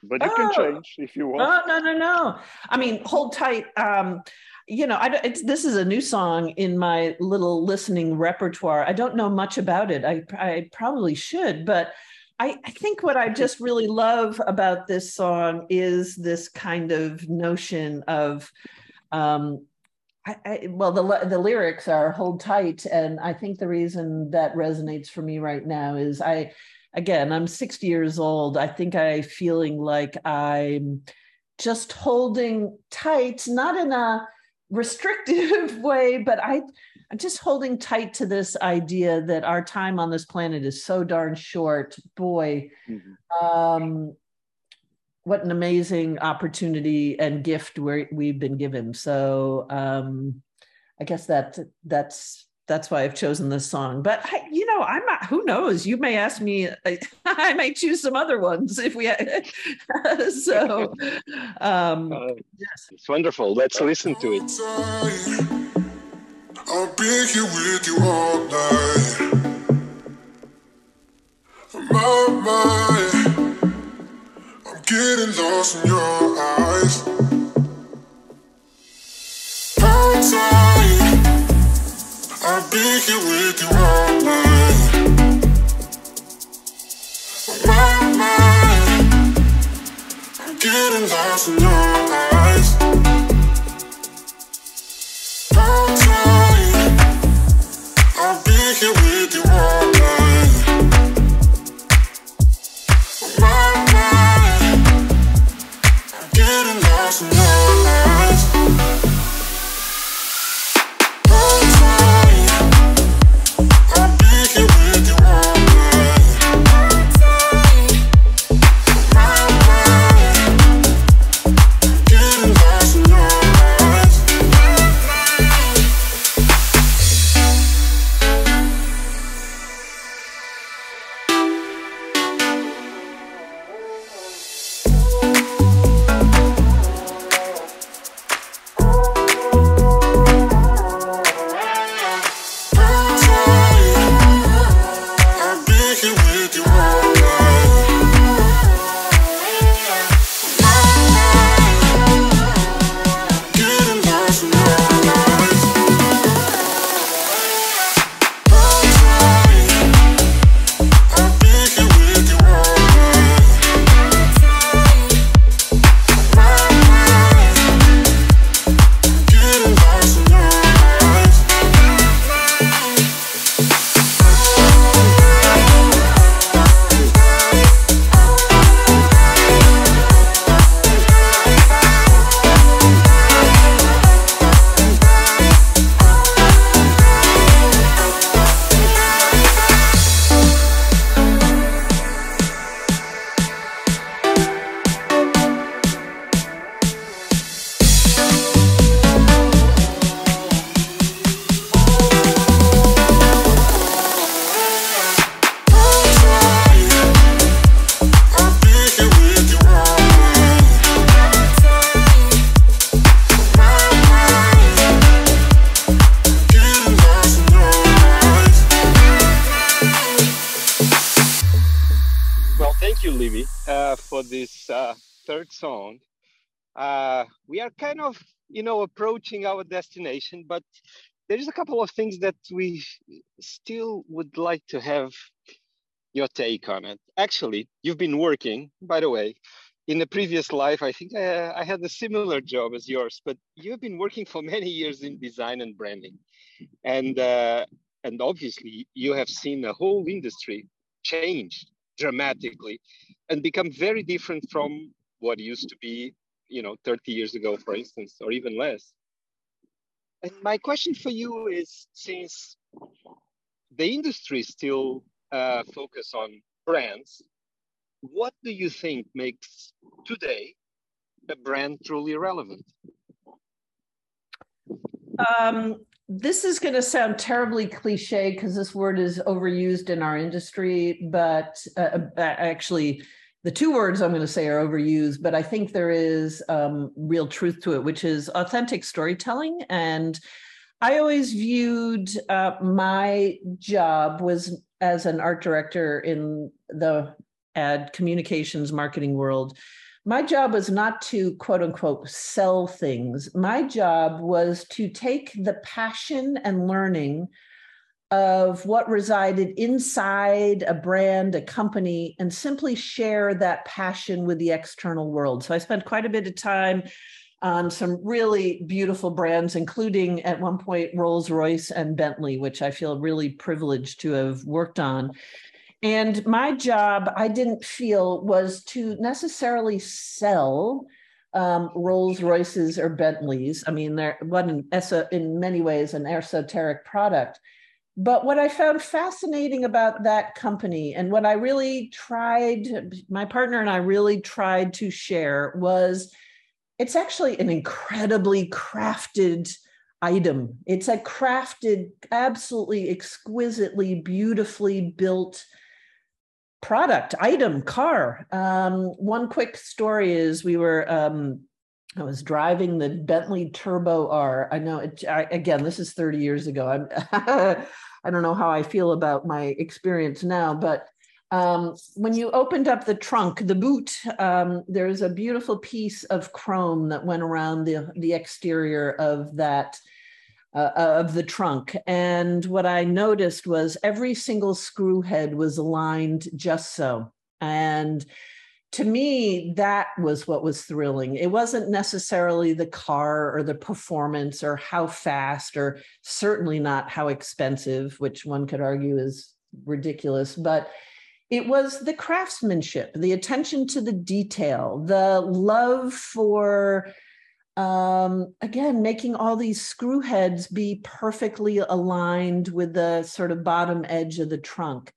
but you oh. can change if you want. Oh no no no. I mean hold tight. Um you know I, it's this is a new song in my little listening repertoire. I don't know much about it. I, I probably should but I, I think what I just really love about this song is this kind of notion of um, I, I, well, the the lyrics are "hold tight," and I think the reason that resonates for me right now is I again, I'm 60 years old. I think I feeling like I'm just holding tight, not in a restrictive [LAUGHS] way, but I I'm just holding tight to this idea that our time on this planet is so darn short. Boy, mm-hmm. um, what an amazing opportunity and gift we we've been given. So um, I guess that that's that's why I've chosen this song. But I, you know, I'm not. Who knows? You may ask me. I, [LAUGHS] I may choose some other ones if we. [LAUGHS] so, um, uh, yes, it's wonderful. Let's listen to it. I'll be here with you all night. My, my, I'm getting lost in your eyes. Outside, I'll be here with you all night. My, my, I'm getting lost in your eyes. Kind of, you know, approaching our destination, but there's a couple of things that we still would like to have your take on it. Actually, you've been working, by the way, in a previous life. I think I, I had a similar job as yours, but you've been working for many years in design and branding, and uh, and obviously you have seen the whole industry change dramatically and become very different from what used to be you know 30 years ago for instance or even less. And my question for you is since the industry still uh, focus on brands what do you think makes today a brand truly relevant? Um, this is going to sound terribly cliche because this word is overused in our industry, but uh, uh, actually, the two words I'm going to say are overused, but I think there is um, real truth to it, which is authentic storytelling. And I always viewed uh, my job was as an art director in the ad communications marketing world my job was not to quote unquote sell things. My job was to take the passion and learning of what resided inside a brand, a company, and simply share that passion with the external world. So I spent quite a bit of time on some really beautiful brands, including at one point Rolls Royce and Bentley, which I feel really privileged to have worked on. And my job, I didn't feel, was to necessarily sell um, Rolls Royces or Bentleys. I mean, there wasn't in many ways an esoteric product. But what I found fascinating about that company and what I really tried, my partner and I really tried to share was it's actually an incredibly crafted item. It's a crafted, absolutely exquisitely, beautifully built product item car um, one quick story is we were um, I was driving the Bentley Turbo R. I know it, I, again, this is 30 years ago. I'm, [LAUGHS] I don't know how I feel about my experience now, but um, when you opened up the trunk, the boot, um, there's a beautiful piece of chrome that went around the, the exterior of that, uh, of the trunk. And what I noticed was every single screw head was aligned just so. And to me, that was what was thrilling. It wasn't necessarily the car or the performance or how fast or certainly not how expensive, which one could argue is ridiculous, but it was the craftsmanship, the attention to the detail, the love for, um, again, making all these screw heads be perfectly aligned with the sort of bottom edge of the trunk.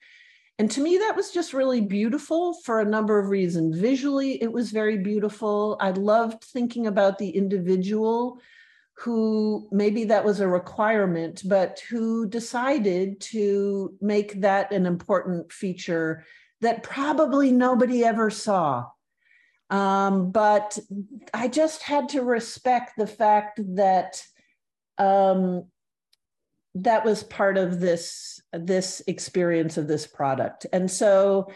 And to me, that was just really beautiful for a number of reasons. Visually, it was very beautiful. I loved thinking about the individual who maybe that was a requirement, but who decided to make that an important feature that probably nobody ever saw. Um, but I just had to respect the fact that um, that was part of this this experience of this product. And so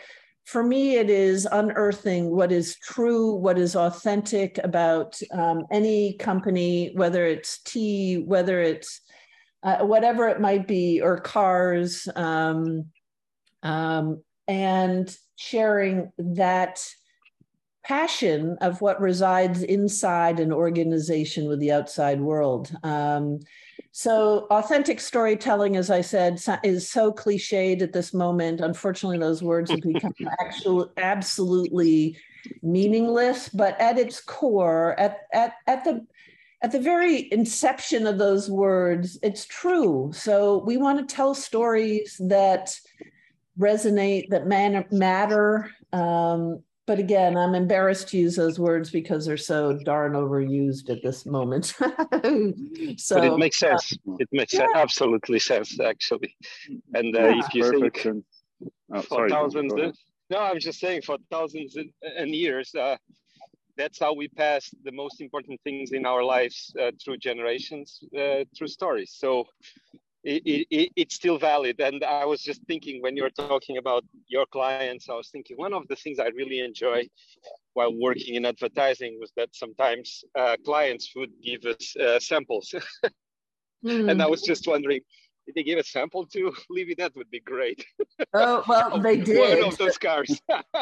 for me it is unearthing what is true what is authentic about um, any company whether it's tea whether it's uh, whatever it might be or cars um, um, and sharing that passion of what resides inside an organization with the outside world. Um, so, authentic storytelling, as I said, is so cliched at this moment. Unfortunately, those words have become [LAUGHS] actual, absolutely meaningless. But at its core, at, at, at the at the very inception of those words, it's true. So we want to tell stories that resonate, that man- matter, um, but again, I'm embarrassed to use those words because they're so darn overused at this moment. [LAUGHS] so, but it makes sense. Uh, it makes yeah. absolutely sense, actually. And uh, yeah. if you Perfect. think oh, for sorry, thousands, no, I'm just saying for thousands and years, uh, that's how we pass the most important things in our lives uh, through generations, uh, through stories. So it, it, it's still valid. And I was just thinking when you were talking about your clients, I was thinking one of the things I really enjoy while working in advertising was that sometimes uh, clients would give us uh, samples. [LAUGHS] mm. And I was just wondering, if they give a sample to [LAUGHS] Libby, that would be great. Oh well, [LAUGHS] they did. One of those cars. [LAUGHS]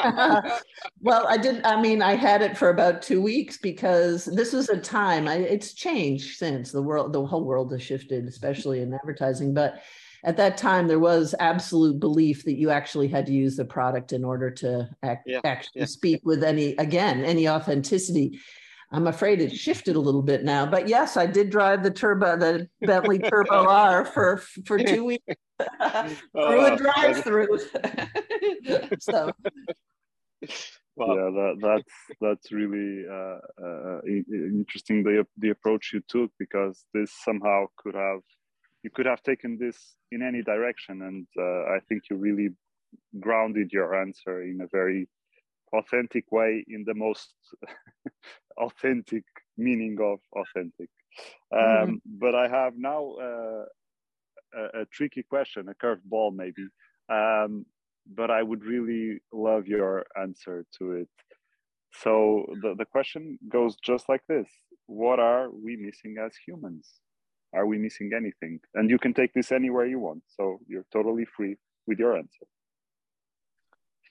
well, I didn't. I mean, I had it for about two weeks because this was a time. I, it's changed since the world, the whole world has shifted, especially in advertising. But at that time, there was absolute belief that you actually had to use the product in order to act, yeah, actually yeah. speak with any, again, any authenticity. I'm afraid it shifted a little bit now, but yes, I did drive the turbo, the Bentley Turbo [LAUGHS] R for for two weeks [LAUGHS] through a drive-through. [LAUGHS] so, wow. yeah, that, that's that's really uh, uh, interesting the the approach you took because this somehow could have you could have taken this in any direction, and uh, I think you really grounded your answer in a very authentic way in the most authentic meaning of authentic. Um, mm-hmm. But I have now uh, a, a, tricky question, a curveball maybe. Um, but I would really love your answer to it. So the, the question goes just like this What are we missing as humans? Are we missing anything? And you can take this anywhere you want. So you're totally free with your answer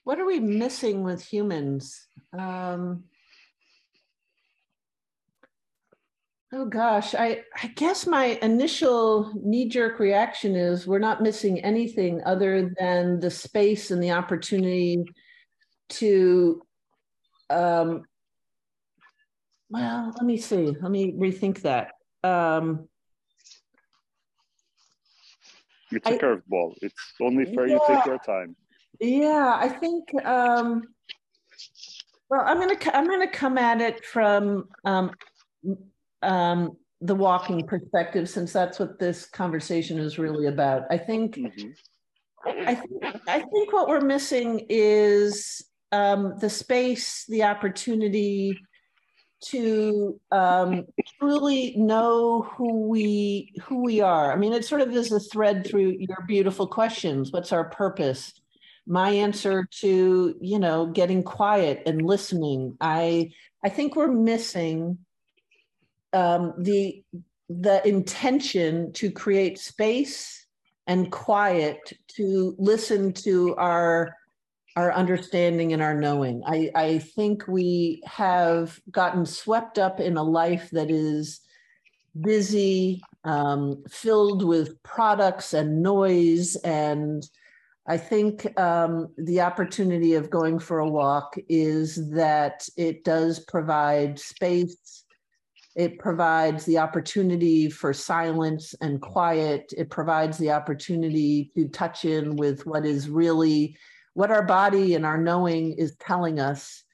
what are we missing with humans? Um, oh gosh, I, I guess my initial knee jerk reaction is we're not missing anything other than the space and the opportunity to, um, well, let me see, let me rethink that. Um, it's a curveball. It's only fair yeah. you take your time. Yeah, I think. Um, well, I'm gonna I'm gonna come at it from um, um, the walking perspective, since that's what this conversation is really about. I think. Mm-hmm. I think I think what we're missing is um, the space, the opportunity to um, truly know who we who we are. I mean, it sort of is a thread through your beautiful questions. What's our purpose? My answer to you know getting quiet and listening. I I think we're missing um, the the intention to create space and quiet to listen to our our understanding and our knowing. I, I think we have gotten swept up in a life that is busy, um, filled with products and noise. And I think um, the opportunity of going for a walk is that it does provide space. It provides the opportunity for silence and quiet. It provides the opportunity to touch in with what is really what our body and our knowing is telling us.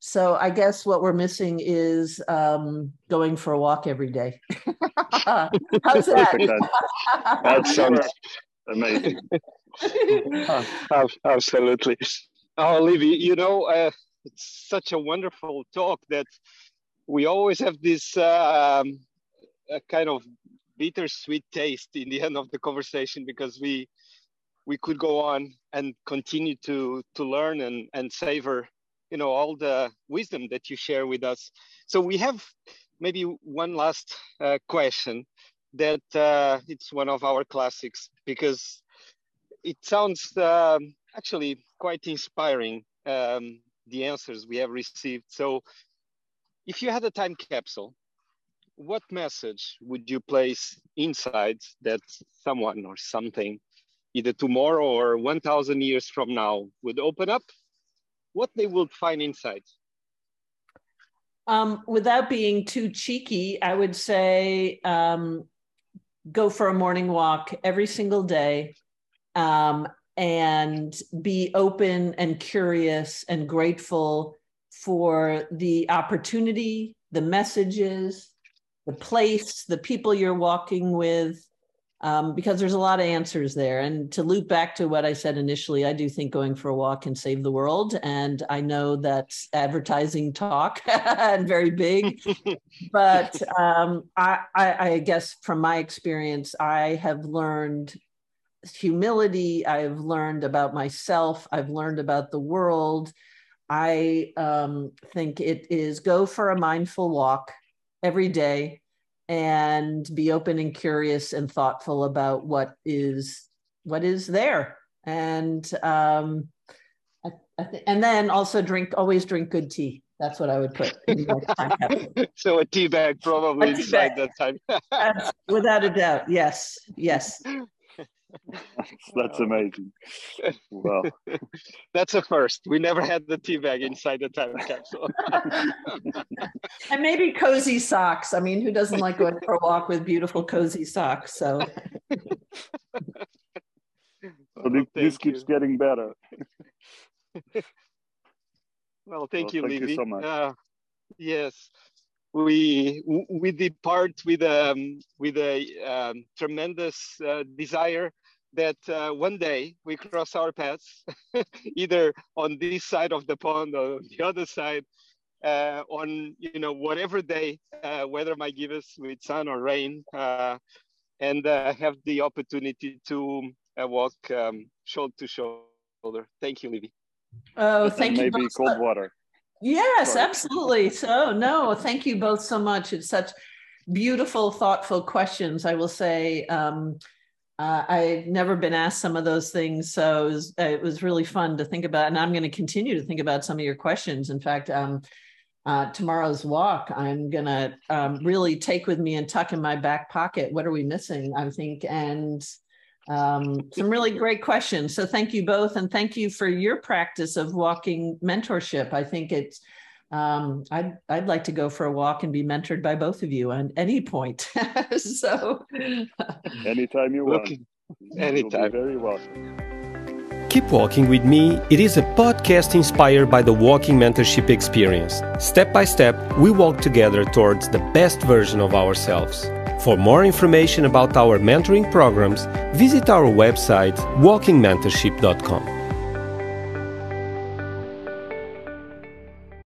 So I guess what we're missing is um, going for a walk every day. [LAUGHS] How's [LAUGHS] that? that sounds amazing. [LAUGHS] Absolutely. Oh, Libby, you know, uh, it's such a wonderful talk that we always have this uh, um, kind of bittersweet taste in the end of the conversation because we we could go on and continue to to learn and and savor you know all the wisdom that you share with us. So we have maybe one last uh, question that uh, it's one of our classics because it sounds um, actually quite inspiring um, the answers we have received. So if you had a time capsule what message would you place inside that someone or something either tomorrow or 1000 years from now would open up? What they would find inside? Um, without being too cheeky i would say um, go for a morning walk every single day um, and be open and curious and grateful for the opportunity the messages the place the people you're walking with um, because there's a lot of answers there. And to loop back to what I said initially, I do think going for a walk can save the world. And I know that's advertising talk [LAUGHS] and very big. [LAUGHS] but um, I, I, I guess from my experience, I have learned humility. I've learned about myself. I've learned about the world. I um, think it is go for a mindful walk every day and be open and curious and thoughtful about what is what is there. And um I, I th- and then also drink always drink good tea. That's what i would put [LAUGHS] so a tea bag probably a tea bag. that time. Without a doubt. Yes yes [LAUGHS] that's amazing. Well, [LAUGHS] that's a first. We never had the tea bag inside the time capsule. [LAUGHS] and maybe cozy socks. I mean, who doesn't like going for a walk with beautiful cozy socks? So, well, this keeps getting better. well, thank well, you, thank You so much. Uh, yes we we depart with um with a um, tremendous uh, desire that uh, one day we cross our paths [LAUGHS] either on this side of the pond or the other side uh, on you know whatever day uh, weather might give us with sun or rain uh, and uh, have the opportunity to walk um, shoulder to shoulder thank you Libby. oh thank and you maybe cold water Yes, Sorry. absolutely. So, no, thank you both so much. It's such beautiful, thoughtful questions. I will say, um, uh, I've never been asked some of those things, so it was, it was, really fun to think about. And I'm going to continue to think about some of your questions. In fact, um, uh, tomorrow's walk, I'm going to um, really take with me and tuck in my back pocket. What are we missing? I think, and um, some really great questions. So thank you both, and thank you for your practice of walking mentorship. I think it's um, I'd I'd like to go for a walk and be mentored by both of you at any point. [LAUGHS] so anytime you want, anytime, very welcome. Keep Walking with Me. It is a podcast inspired by the walking mentorship experience. Step by step, we walk together towards the best version of ourselves. For more information about our mentoring programs, visit our website walkingmentorship.com.